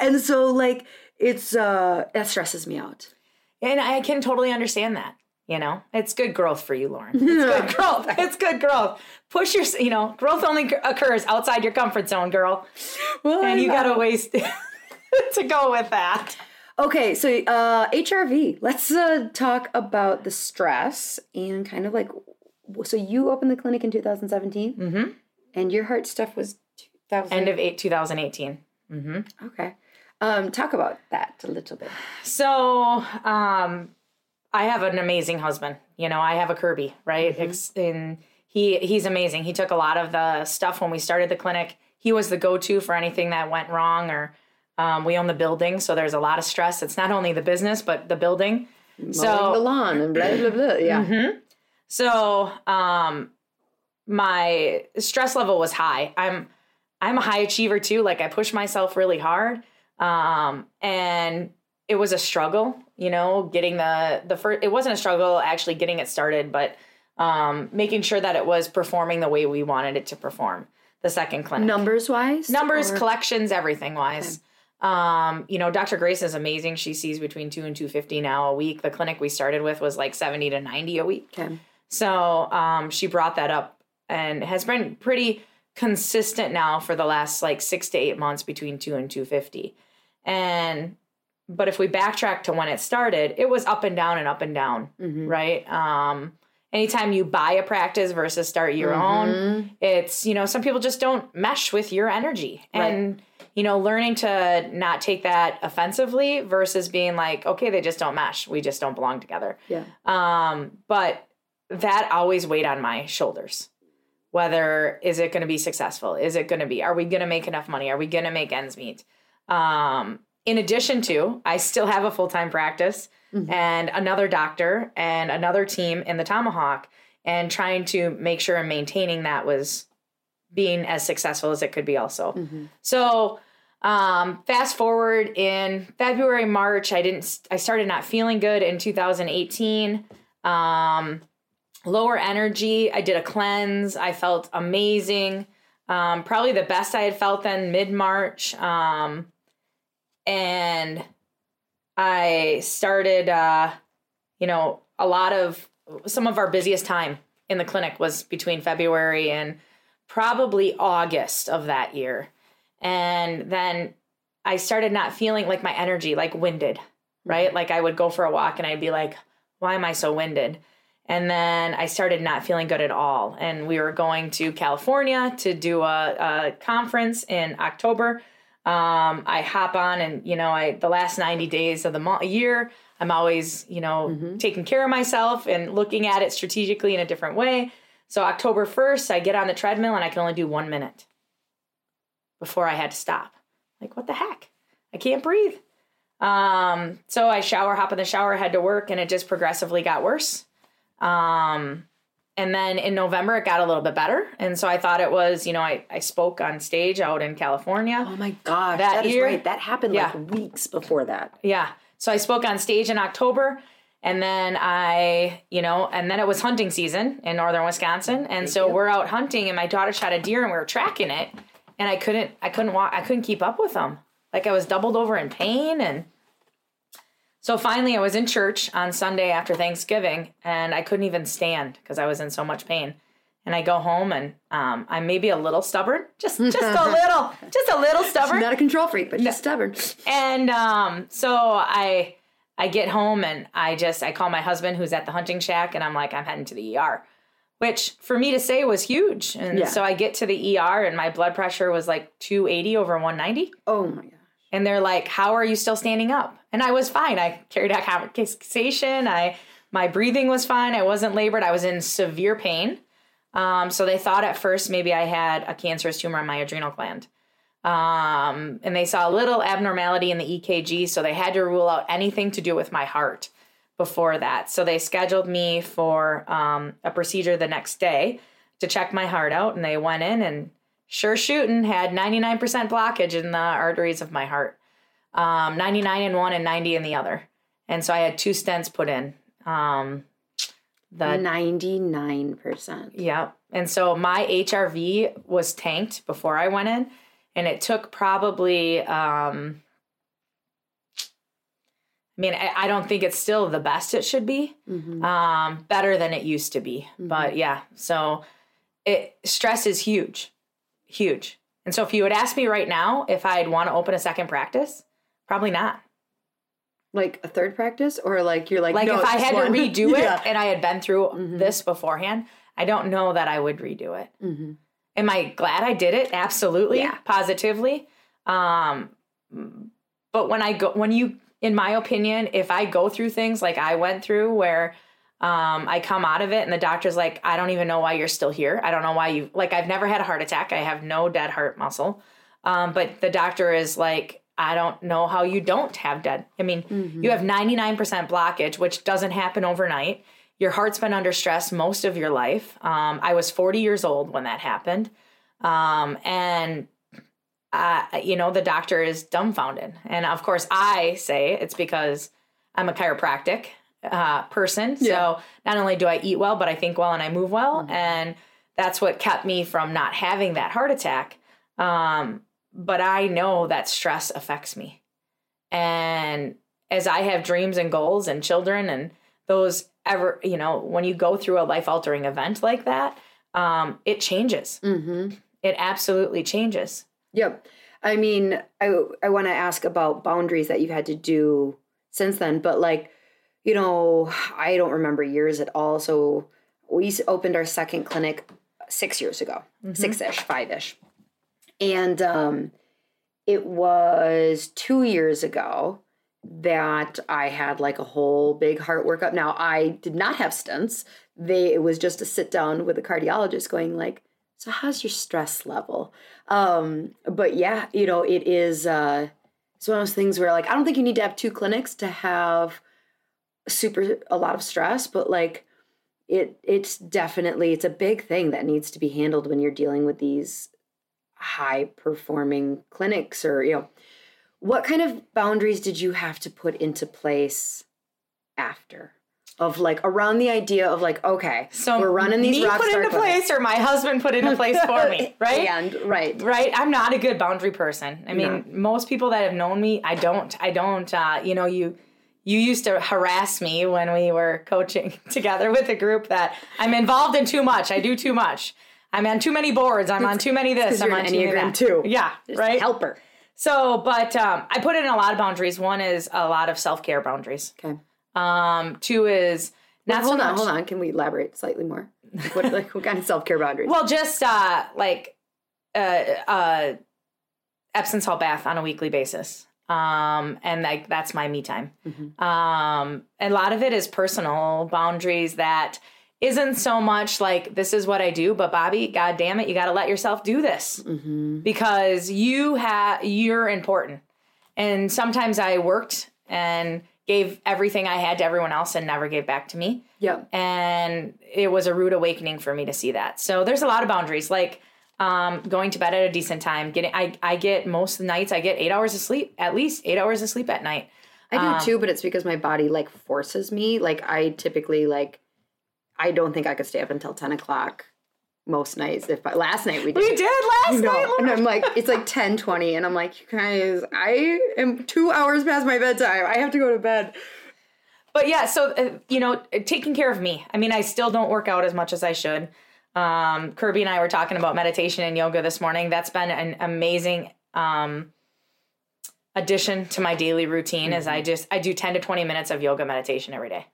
And so like it's uh that stresses me out. And I can totally understand that. You know, it's good growth for you, Lauryn. It's good growth. It's good growth. Push your, you know, growth only occurs outside your comfort zone, girl. Well, and you got to know. waste to go with that. Okay, so uh, HRV. Let's uh, talk about the stress and kind of like. So you opened the clinic in 2017, mm-hmm. and your heart stuff was 2000. End of eight, 2018. Mm-hmm. Okay, um, talk about that a little bit. So, um, I have an amazing husband. You know, I have a Kirby, right? Ex- and he he's amazing. He took a lot of the stuff when we started the clinic. He was the go-to for anything that went wrong or um, we own the building, so there's a lot of stress. It's not only the business, but the building. Mowing the lawn and blah blah blah. Yeah. Mhm. So, um, my stress level was high. I'm I'm a high achiever too. Like I push myself really hard, um, and it was a struggle. You know, getting the the first. It wasn't a struggle actually getting it started, but um, making sure that it was performing the way we wanted it to perform. The second clinic, Numbers wise, numbers, or- collections, everything wise. Um, you know, Dr. Grace is amazing. She sees between two and two fifty now a week. The clinic we started with was like seventy to ninety a week. Okay. So um, she brought that up and has been pretty consistent now for the last like six to eight months between two and two fifty. And but if we backtrack to when it started, it was up and down and up and down, Mm-hmm. right? Um, anytime you buy a practice versus start your own, Mhm. it's you know some people just don't mesh with your energy Right. and you know learning to not take that offensively versus being like okay they just don't mesh we just don't belong together Yeah. um but that always weighed on my shoulders whether is it going to be successful is it going to be are we going to make enough money are we going to make ends meet um in addition to i still have a full-time practice and another doctor and another team in the tomahawk and trying to make sure and maintaining that was being as successful as it could be also so um, fast forward in February, March, I didn't. I started not feeling good in 2018. Um, lower energy. I did a cleanse. I felt amazing. Um, probably the best I had felt then mid March. Um, and I started, uh, you know, a lot of some of our busiest time in the clinic was between February and probably August of that year. And then I started not feeling like my energy, like winded, right? Like I would go for a walk and I'd be like, why am I so winded? And then I started not feeling good at all. And we were going to California to do a, a conference in October. Um, I hop on and, you know, I, the last 90 days of the mo- year, I'm always, you know, taking care of myself and looking at it strategically in a different way. So October 1st, I get on the treadmill and I can only do one minute before I had to stop. Like, what the heck? I can't breathe. Um, so I shower, hop in the shower, head to work, and it just progressively got worse. Um, and then in November, it got a little bit better. And so I thought it was, you know, I, I spoke on stage out in California. Oh my gosh, that, that is year. right. That happened like weeks before that. Yeah. So I spoke on stage in October. And then I, you know, and then it was hunting season in northern Wisconsin. And so we're out hunting and my daughter shot a deer and we were tracking it. And I couldn't, I couldn't walk, I couldn't keep up with them. Like I was doubled over in pain. And so finally I was in church on Sunday after Thanksgiving and I couldn't even stand because I was in so much pain. And I go home and um, I'm maybe a little stubborn, just just a little, just a little stubborn. Not a control freak, but just stubborn. And um, so I I get home and I just I call my husband who's at the hunting shack and I'm like I'm heading to the ER, which for me to say was huge. And Yeah. so I get to the ER and my blood pressure was like 280 over 190. Oh my gosh. And they're like, "How are you still standing up?" And I was fine. I carried out conversation. I my breathing was fine. I wasn't labored. I was in severe pain. Um, so they thought at first maybe I had a cancerous tumor on my adrenal gland. Um, and they saw a little abnormality in the EKG, so they had to rule out anything to do with my heart before that. So they scheduled me for um, a procedure the next day to check my heart out, and they went in and sure shooting had 99% blockage in the arteries of my heart, um, 99 in one and 90 in the other. And so I had two stents put in. Um, the 99%. yeah. And so my HRV was tanked before I went in, and it took probably, um, I mean, I, I don't think it's still the best it should be, um, better than it used to be. But yeah, so it stress is huge, huge. And so if you would ask me right now if I'd want to open a second practice, probably not. Like a third practice, or like you're like, Like no, if I had one. to redo it Yeah. and I had been through this beforehand, I don't know that I would redo it. Am I glad I did it? Absolutely, Yeah. positively. Um, but when I go, when you, in my opinion, if I go through things like I went through, where um, I come out of it and the doctor's like, I don't even know why you're still here. I don't know why you like. I've never had a heart attack. I have no dead heart muscle. Um, but the doctor is like, I don't know how you don't have dead. I mean, you have 99% blockage, which doesn't happen overnight. Your heart's been under stress most of your life. Um, I was 40 years old when that happened. Um, and, uh, you know, the doctor is dumbfounded. And of course, I say it's because I'm a chiropractic uh, person. So not only do I eat well, but I think well and I move well. And that's what kept me from not having that heart attack. Um, but I know that stress affects me. And as I have dreams and goals and children and those ever, you know, when you go through a life altering event like that, um, it changes. Mm-hmm. It absolutely changes. Yep. I mean, I I want to ask about boundaries that you've had to do since then, but like, you know, I don't remember years at all. So we opened our second clinic six years ago, Mhm. six ish, five ish, and um, it was two years ago that I had like a whole big heart workup. Now I did not have stents. They it was just a sit down with a cardiologist, going like, so how's your stress level? Um, but yeah, you know, it is uh it's one of those things where like I don't think you need to have two clinics to have super a lot of stress, but like it it's definitely it's a big thing that needs to be handled when you're dealing with these high performing clinics or you know what kind of boundaries did you have to put into place after of like around the idea of like okay, So we're running these me put into place or my husband put into place for me, right? And right, right. I'm not a good boundary person. I mean, most people that have known me, I don't. I don't. Uh, you know, you you used to harass me when we were coaching together with a group that I'm involved in too much. I do too much. I'm on too many boards. I'm on too many this. I'm on too many that. too. Yeah, Just right. helper. So, but um, I put in a lot of boundaries. One is a lot of self care boundaries. Okay. Um, two is not hold so on, much. hold on. Can we elaborate slightly more? What like what kind of self care boundaries? Well, just uh, like uh, uh, Epsom salt bath on a weekly basis. Um, and like that's my me time. Um, a lot of it is personal boundaries that isn't so much like this is what I do, but Bobbi, god damn it, you got to let yourself do this because you have you're important. And sometimes I worked and gave everything I had to everyone else and never gave back to me. Yeah. And it was a rude awakening for me to see that. So there's a lot of boundaries, like um, going to bed at a decent time. Getting, I, I get most nights, I get eight hours of sleep, at least eight hours of sleep at night. I do Um, too, but it's because my body like forces me. Like I typically like, I don't think I could stay up until ten o'clock most nights. If I, last night we did, We did last You know, night, and I'm like, it's like 10, 20, and I'm like, you guys, I am two hours past my bedtime. I have to go to bed. But yeah, so uh, you know, taking care of me. I mean, I still don't work out as much as I should. Um, Kirby and I were talking about meditation and yoga this morning. That's been an amazing um, addition to my daily routine. Is I just I do ten to twenty minutes of yoga meditation every day.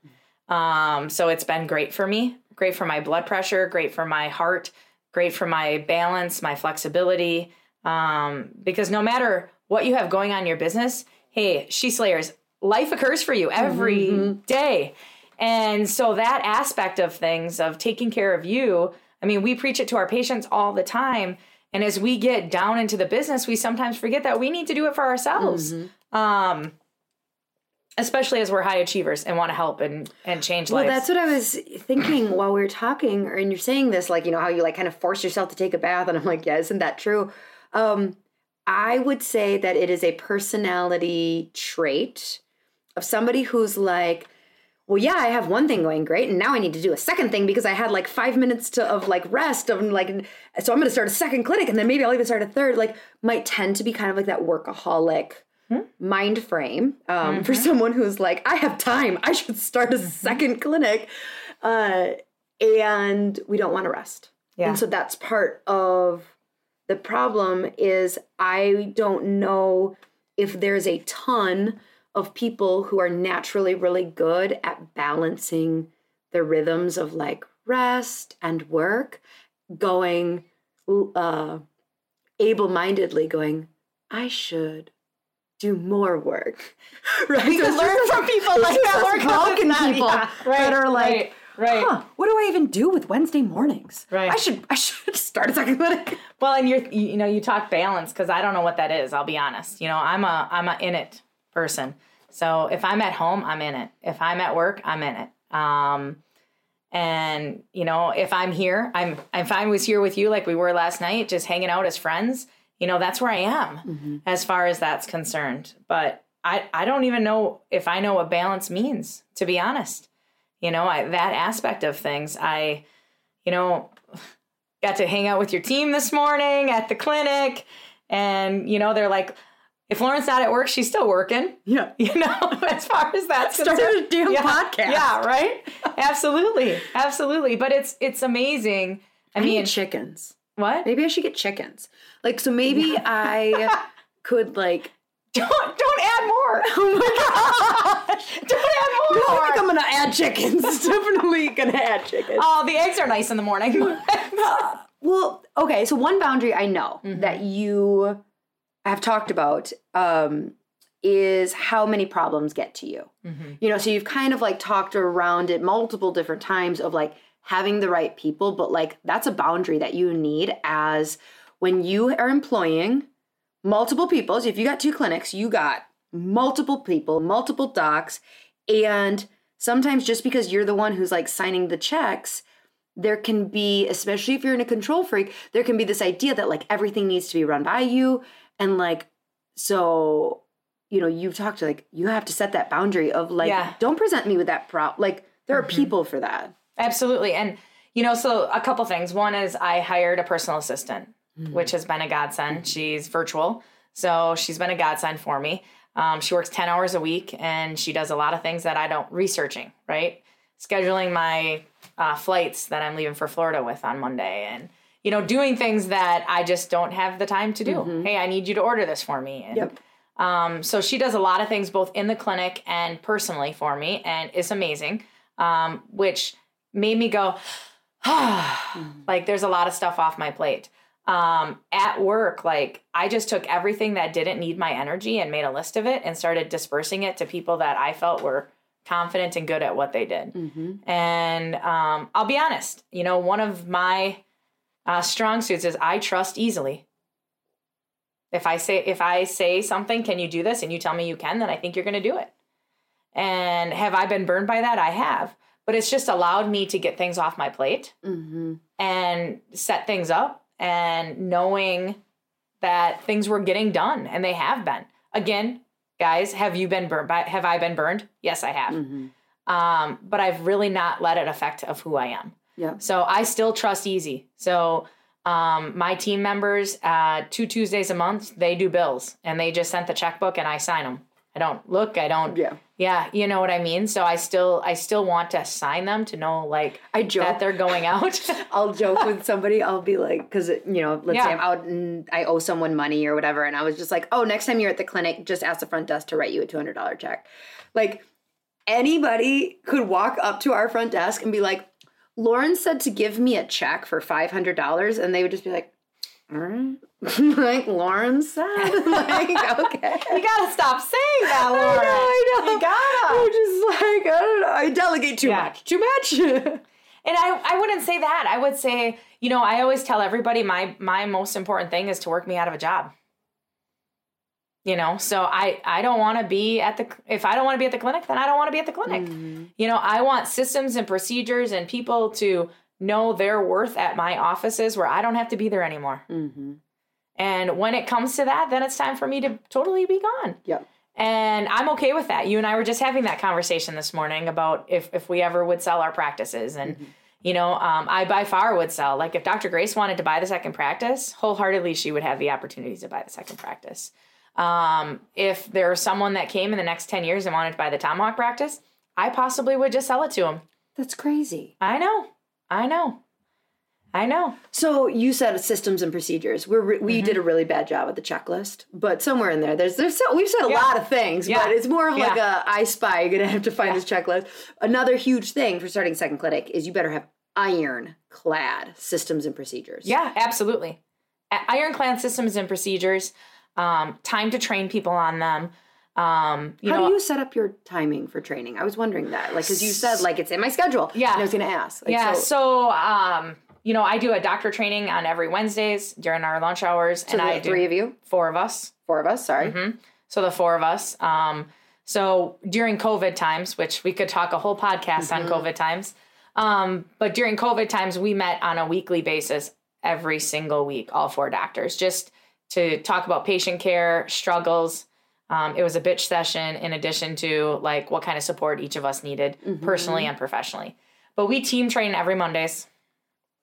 Um, so it's been great for me. Great for my blood pressure. Great for my heart. Great for my balance, my flexibility. Um, because no matter what you have going on in your business, hey, she slayers, life occurs for you every day. And so that aspect of things of taking care of you, I mean, we preach it to our patients all the time. And as we get down into the business, we sometimes forget that we need to do it for ourselves. Um, especially as we're high achievers and want to help and, and change Well, lives. Well, that's what I was thinking while we were talking, or and you're saying this, like, you know, how you like kind of force yourself to take a bath. And I'm like, yeah, isn't that true? Um, I would say that it is a personality trait of somebody who's like, well, yeah, I have one thing going great, and now I need to do a second thing because I had like five minutes to, of like rest of like, so I'm going to start a second clinic, and then maybe I'll even start a third. Like, might tend to be kind of like that workaholic mind frame um, for someone who's like, I have time, I should start a second clinic, uh, and we don't want to rest. Yeah. And so that's part of the problem is I don't know if there's a ton of people who are naturally really good at balancing the rhythms of like rest and work going uh able-mindedly going I should do more work. Right? We So can learn from people like that. We're broken people Yeah, right, that are like, right, right. huh, what do I even do with Wednesday mornings? Right. I should I should start a second clinic. Well, and you're you know you talk balance because I don't know what that is. I'll be honest. You know, I'm a I'm a in it person. So if I'm at home, I'm in it. If I'm at work, I'm in it. Um, and you know, if I'm here, I'm if I was here with you like we were last night, just hanging out as friends. You know, that's where I am mm-hmm. as far as that's concerned. But I I don't even know if I know what balance means. To be honest, you know, I, that aspect of things, I, you know, got to hang out with your team this morning at the clinic and you know they're like if lauryn's not at work she's still working yeah you know as far as that's Started concerned. a damn yeah. podcast. yeah right absolutely absolutely but it's it's amazing i, I mean chickens. What Maybe I should get chickens. Like so maybe I could like don't don't add more oh my gosh don't add I more don't think I'm gonna add chickens. Definitely gonna add chickens. oh the eggs are nice in the morning Well, okay, so one boundary I know Mm-hmm. that you have talked about um, is how many problems get to you. Mm-hmm. You know, so you've kind of like talked around it multiple different times of like having the right people, but like that's a boundary that you need as when you are employing multiple people. So if you got two clinics, you got multiple people, multiple docs, and sometimes just because you're the one who's like signing the checks, there can be, especially if you're in a control freak, there can be this idea that like everything needs to be run by you. And like, so, you know, you've talked to like, you have to set that boundary of like, Yeah. don't present me with that prop. Like, There are mm-hmm. people for that. Absolutely. And, you know, so a couple things. One is I hired a personal assistant, which has been a godsend. She's virtual. So she's been a godsend for me. Um, she works 10 hours a week and she does a lot of things that I don't, researching, right? Scheduling my uh, flights that I'm leaving for Florida with on Monday and, you know, doing things that I just don't have the time to do. Mhm. Hey, I need you to order this for me. And, Yep. um, so she does a lot of things both in the clinic and personally for me, and it's amazing. Um, which made me go, like there's a lot of stuff off my plate. Um, at work, like I just took everything that didn't need my energy and made a list of it and started dispersing it to people that I felt were confident and good at what they did. And um, I'll be honest, you know, one of my uh, strong suits is I trust easily. If I say if I say something, can you do this, and you tell me you can, then I think you're going to do it. And have I been burned by that? I have, but it's just allowed me to get things off my plate Mm-hmm. and set things up, and knowing that things were getting done, and they have been. Again, guys, have you been burned? By, have I been burned? Yes, I have. Um, but I've really not let it affect of who I am. Yeah. So I still trust Easy. So um, my team members, uh, two Tuesdays a month, they do bills and they just sent the checkbook and I sign them. I don't look. I don't. Yeah. Yeah. You know what I mean. So I still, I still want to sign them to know like I joke that they're going out. I'll joke with somebody. I'll be like, because you know, let's say I'm out and I owe someone money or whatever, and I was just like, oh, next time you're at the clinic, just ask the front desk to write you a two hundred dollar check. Like anybody could walk up to our front desk and be like, Lauryn said to give me a check for five hundred dollars, and they would just be like. All right. like Lauryn said, like okay, you gotta stop saying that, I know, Lauryn. I know. You gotta. I'm just like I don't know. I delegate too Yeah. much. Too much. And I, I wouldn't say that. I would say, you know, I always tell everybody my my most important thing is to work me out of a job. You know, so I I don't want to be at the if I don't want to be at the clinic, then I don't want to be at the clinic. Mm-hmm. You know, I want systems and procedures and people to know their worth at my offices where I don't have to be there anymore. mm-hmm. And when it comes to that, then it's time for me to totally be gone. Yep. And I'm okay with that. You and I were just having that conversation this morning about if if we ever would sell our practices and you know, um, I by far would sell. Like if Dr. Grace wanted to buy the second practice, wholeheartedly she would have the opportunity to buy the second practice. Um, if there was someone that came in the next 10 years and wanted to buy the Tomahawk practice, I possibly would just sell it to him. That's crazy. I know. I know. I know. So you said systems and procedures. We're re- we did a really bad job with the checklist, but somewhere in there, there's there's so, we've said a Yeah. lot of things, Yeah. but it's more of like a I spy. You're gonna have to find this checklist. Another huge thing for starting second clinic is you better have ironclad systems and procedures. Yeah, absolutely. Ironclad systems and procedures, um, time to train people on them. Um, you How know, do you set up your timing for training? I was wondering that, like, because you said like it's in my schedule. Yeah. and I was gonna ask. Like, yeah, so, so, um, you know, I do a doctor training on every Wednesdays during our lunch hours, So and the I do three of you, four of us. four of us. Sorry. Mhm. So the four of us. Um, so during COVID times, which we could talk a whole podcast on Mhm. COVID times, um, but during COVID times, we met on a weekly basis every single week, all four doctors, just to talk about patient care, struggles. Um, it was a bitch session in addition to like what kind of support each of us needed Mhm. personally and professionally. But we team train every Mondays.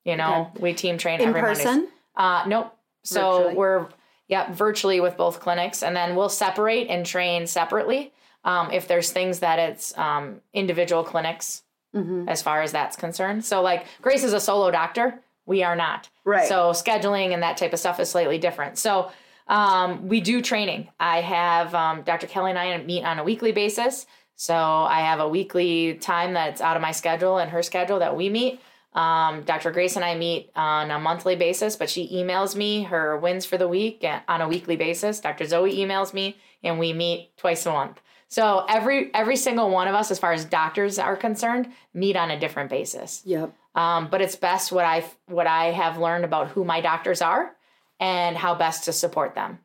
You know, we team train In every person? Mondays. Uh, nope. So Virtually? we're yeah virtually with both clinics, and then we'll separate and train separately. Um, if there's things that it's um, individual clinics Mhm. as far as that's concerned. So like Grace is a solo doctor, we are not. Right. So scheduling and that type of stuff is slightly different. So um, we do training. I have um, Dr. Kelly and I meet on a weekly basis. So I have a weekly time that's out of my schedule and her schedule that we meet. Um, Dr. Grace and I meet on a monthly basis, but she emails me her wins for the week on a weekly basis. Dr. Zoe emails me, and we meet twice a month. So every every single one of us, as far as doctors are concerned, meet on a different basis. Yep. Um, but it's best what I what I have learned about who my doctors are and how best to support them.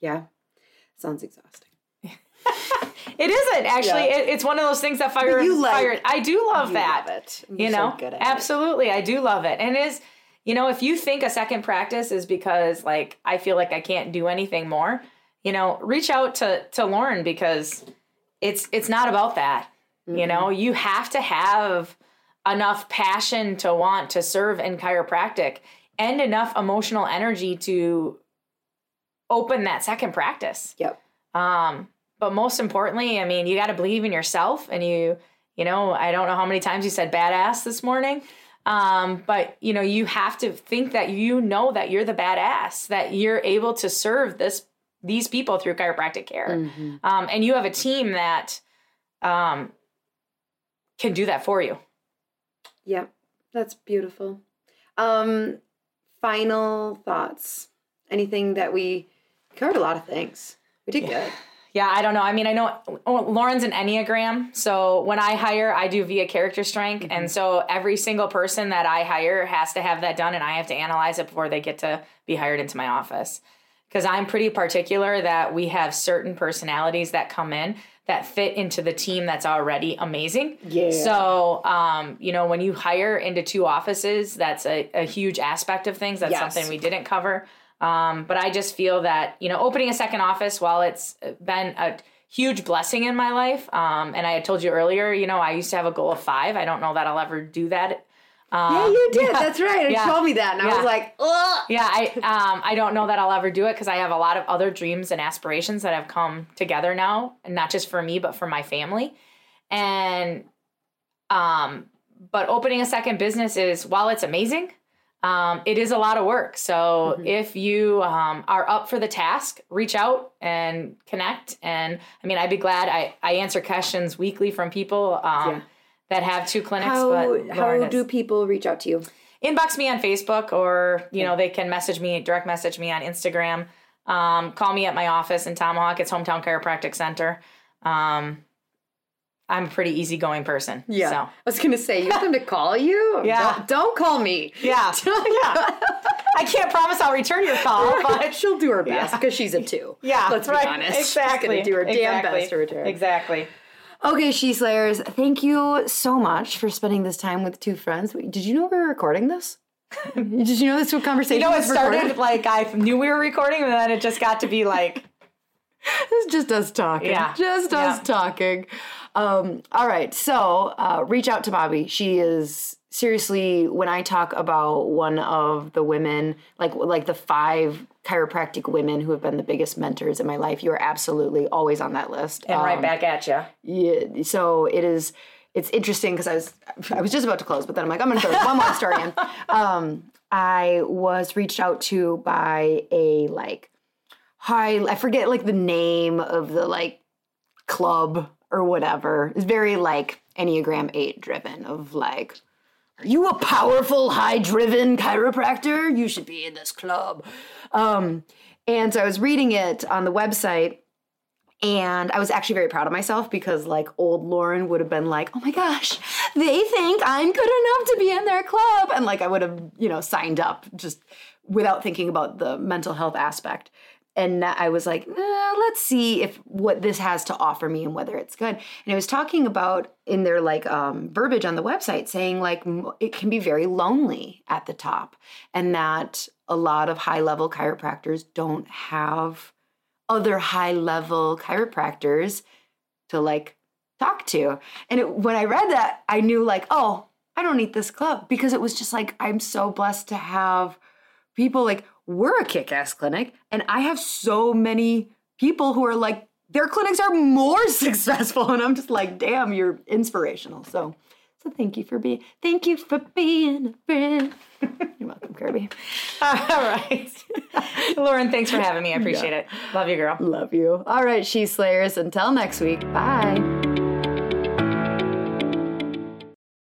Yeah. Sounds exhausting. It isn't actually. Yeah. It, it's one of those things that fire. But you like- fire. I do love you that. love it. You You're so know, good at it. absolutely, I do love it. And it is, you know, if you think a second practice is because like I feel like I can't do anything more, you know, reach out to to Lauryn because it's it's not about that. You mm-hmm. know, you have to have enough passion to want to serve in chiropractic and enough emotional energy to open that second practice. Yep. Um, but most importantly, I mean, you got to believe in yourself and you, you know, I don't know how many times you said badass this morning. Um, but you know, you have to think that you know that you're the badass, that you're able to serve this these people through chiropractic care. Mm-hmm. Um, and you have a team that um, can do that for you. Yep. That's beautiful. Um, final thoughts. Anything that we covered a lot of things. We did good. Yeah, I don't know. I mean, I know oh, Lauryn's an Enneagram. So when I hire, I do via character strength. Mm-hmm. And so every single person that I hire has to have that done and I have to analyze it before they get to be hired into my office. Because I'm pretty particular that we have certain personalities that come in that fit into the team that's already amazing. Yeah. So, um, you know, when you hire into two offices, that's a, a huge aspect of things. That's Yes. something we didn't cover. Um, but I just feel that, you know, opening a second office, while it's been a huge blessing in my life, um, and I had told you earlier, you know, I used to have a goal of five. I don't know that I'll ever do that. Um, yeah, you did. That's right. You told me that, and I was like, ugh. Yeah, I um I don't know that I'll ever do it because I have a lot of other dreams and aspirations that have come together now, and not just for me but for my family. And um but opening a second business is while it's amazing, um it is a lot of work. So if you um are up for the task, reach out and connect and I mean I'd be glad I I answer questions weekly from people um Yeah. That have two clinics How, but how do is- people reach out to you? inbox me on Facebook or you know they can message me direct message me on Instagram. Um, call me at my office in Tomahawk. It's Hometown Chiropractic Center. Um, I'm a pretty easygoing person. Yeah. So. I was going to say, you want them to call you? Yeah. Don't, don't call me. Yeah. yeah. I can't promise I'll return your call, but she'll do her best Yeah. because she's a two. yeah, Let's right. be honest. Exactly. She's going to do her damn best to return. Exactly. Okay, She Slayers, thank you so much for spending this time with two friends. Did you know we were recording this? Did you know this conversation You know, it recorded? started like I knew we were recording, and then it just got to be like, It's just us talking. Yeah. Just us Yeah. talking. Um, all right. So uh, reach out to Bobbi. She is seriously, when I talk about one of the women, like like the five chiropractic women who have been the biggest mentors in my life, you are absolutely always on that list. and right Um, back at you. yeah, so it is. It's interesting because I was I was just about to close, but then I'm like I'm going to throw one more story in. Um, I was reached out to by a like high I forget like the name of the like club or whatever. It's very like Enneagram Eight driven of like. Are you a powerful, high driven chiropractor? You should be in this club. Um, and so I was reading it on the website and I was actually very proud of myself because, like, old Lauryn would have been like, oh my gosh, they think I'm good enough to be in their club. And, like, I would have, you know, signed up just without thinking about the mental health aspect. And I was like, eh, let's see if what this has to offer me and whether it's good. And I was talking about in their like um, verbiage on the website saying like it can be very lonely at the top, and that a lot of high level chiropractors don't have other high level chiropractors to like talk to. And it, when I read that, I knew like, oh, I don't need this club because it was just like I'm so blessed to have people like we're a kick-ass clinic and I have so many people who are like their clinics are more successful and I'm just like, damn, you're inspirational. So so thank you for being thank you for being a friend. You're welcome, Kirby. All right. Lauryn, thanks for having me. I appreciate Yeah. it. Love you, girl. Love you. All right, She Slayers. Until next week. Bye.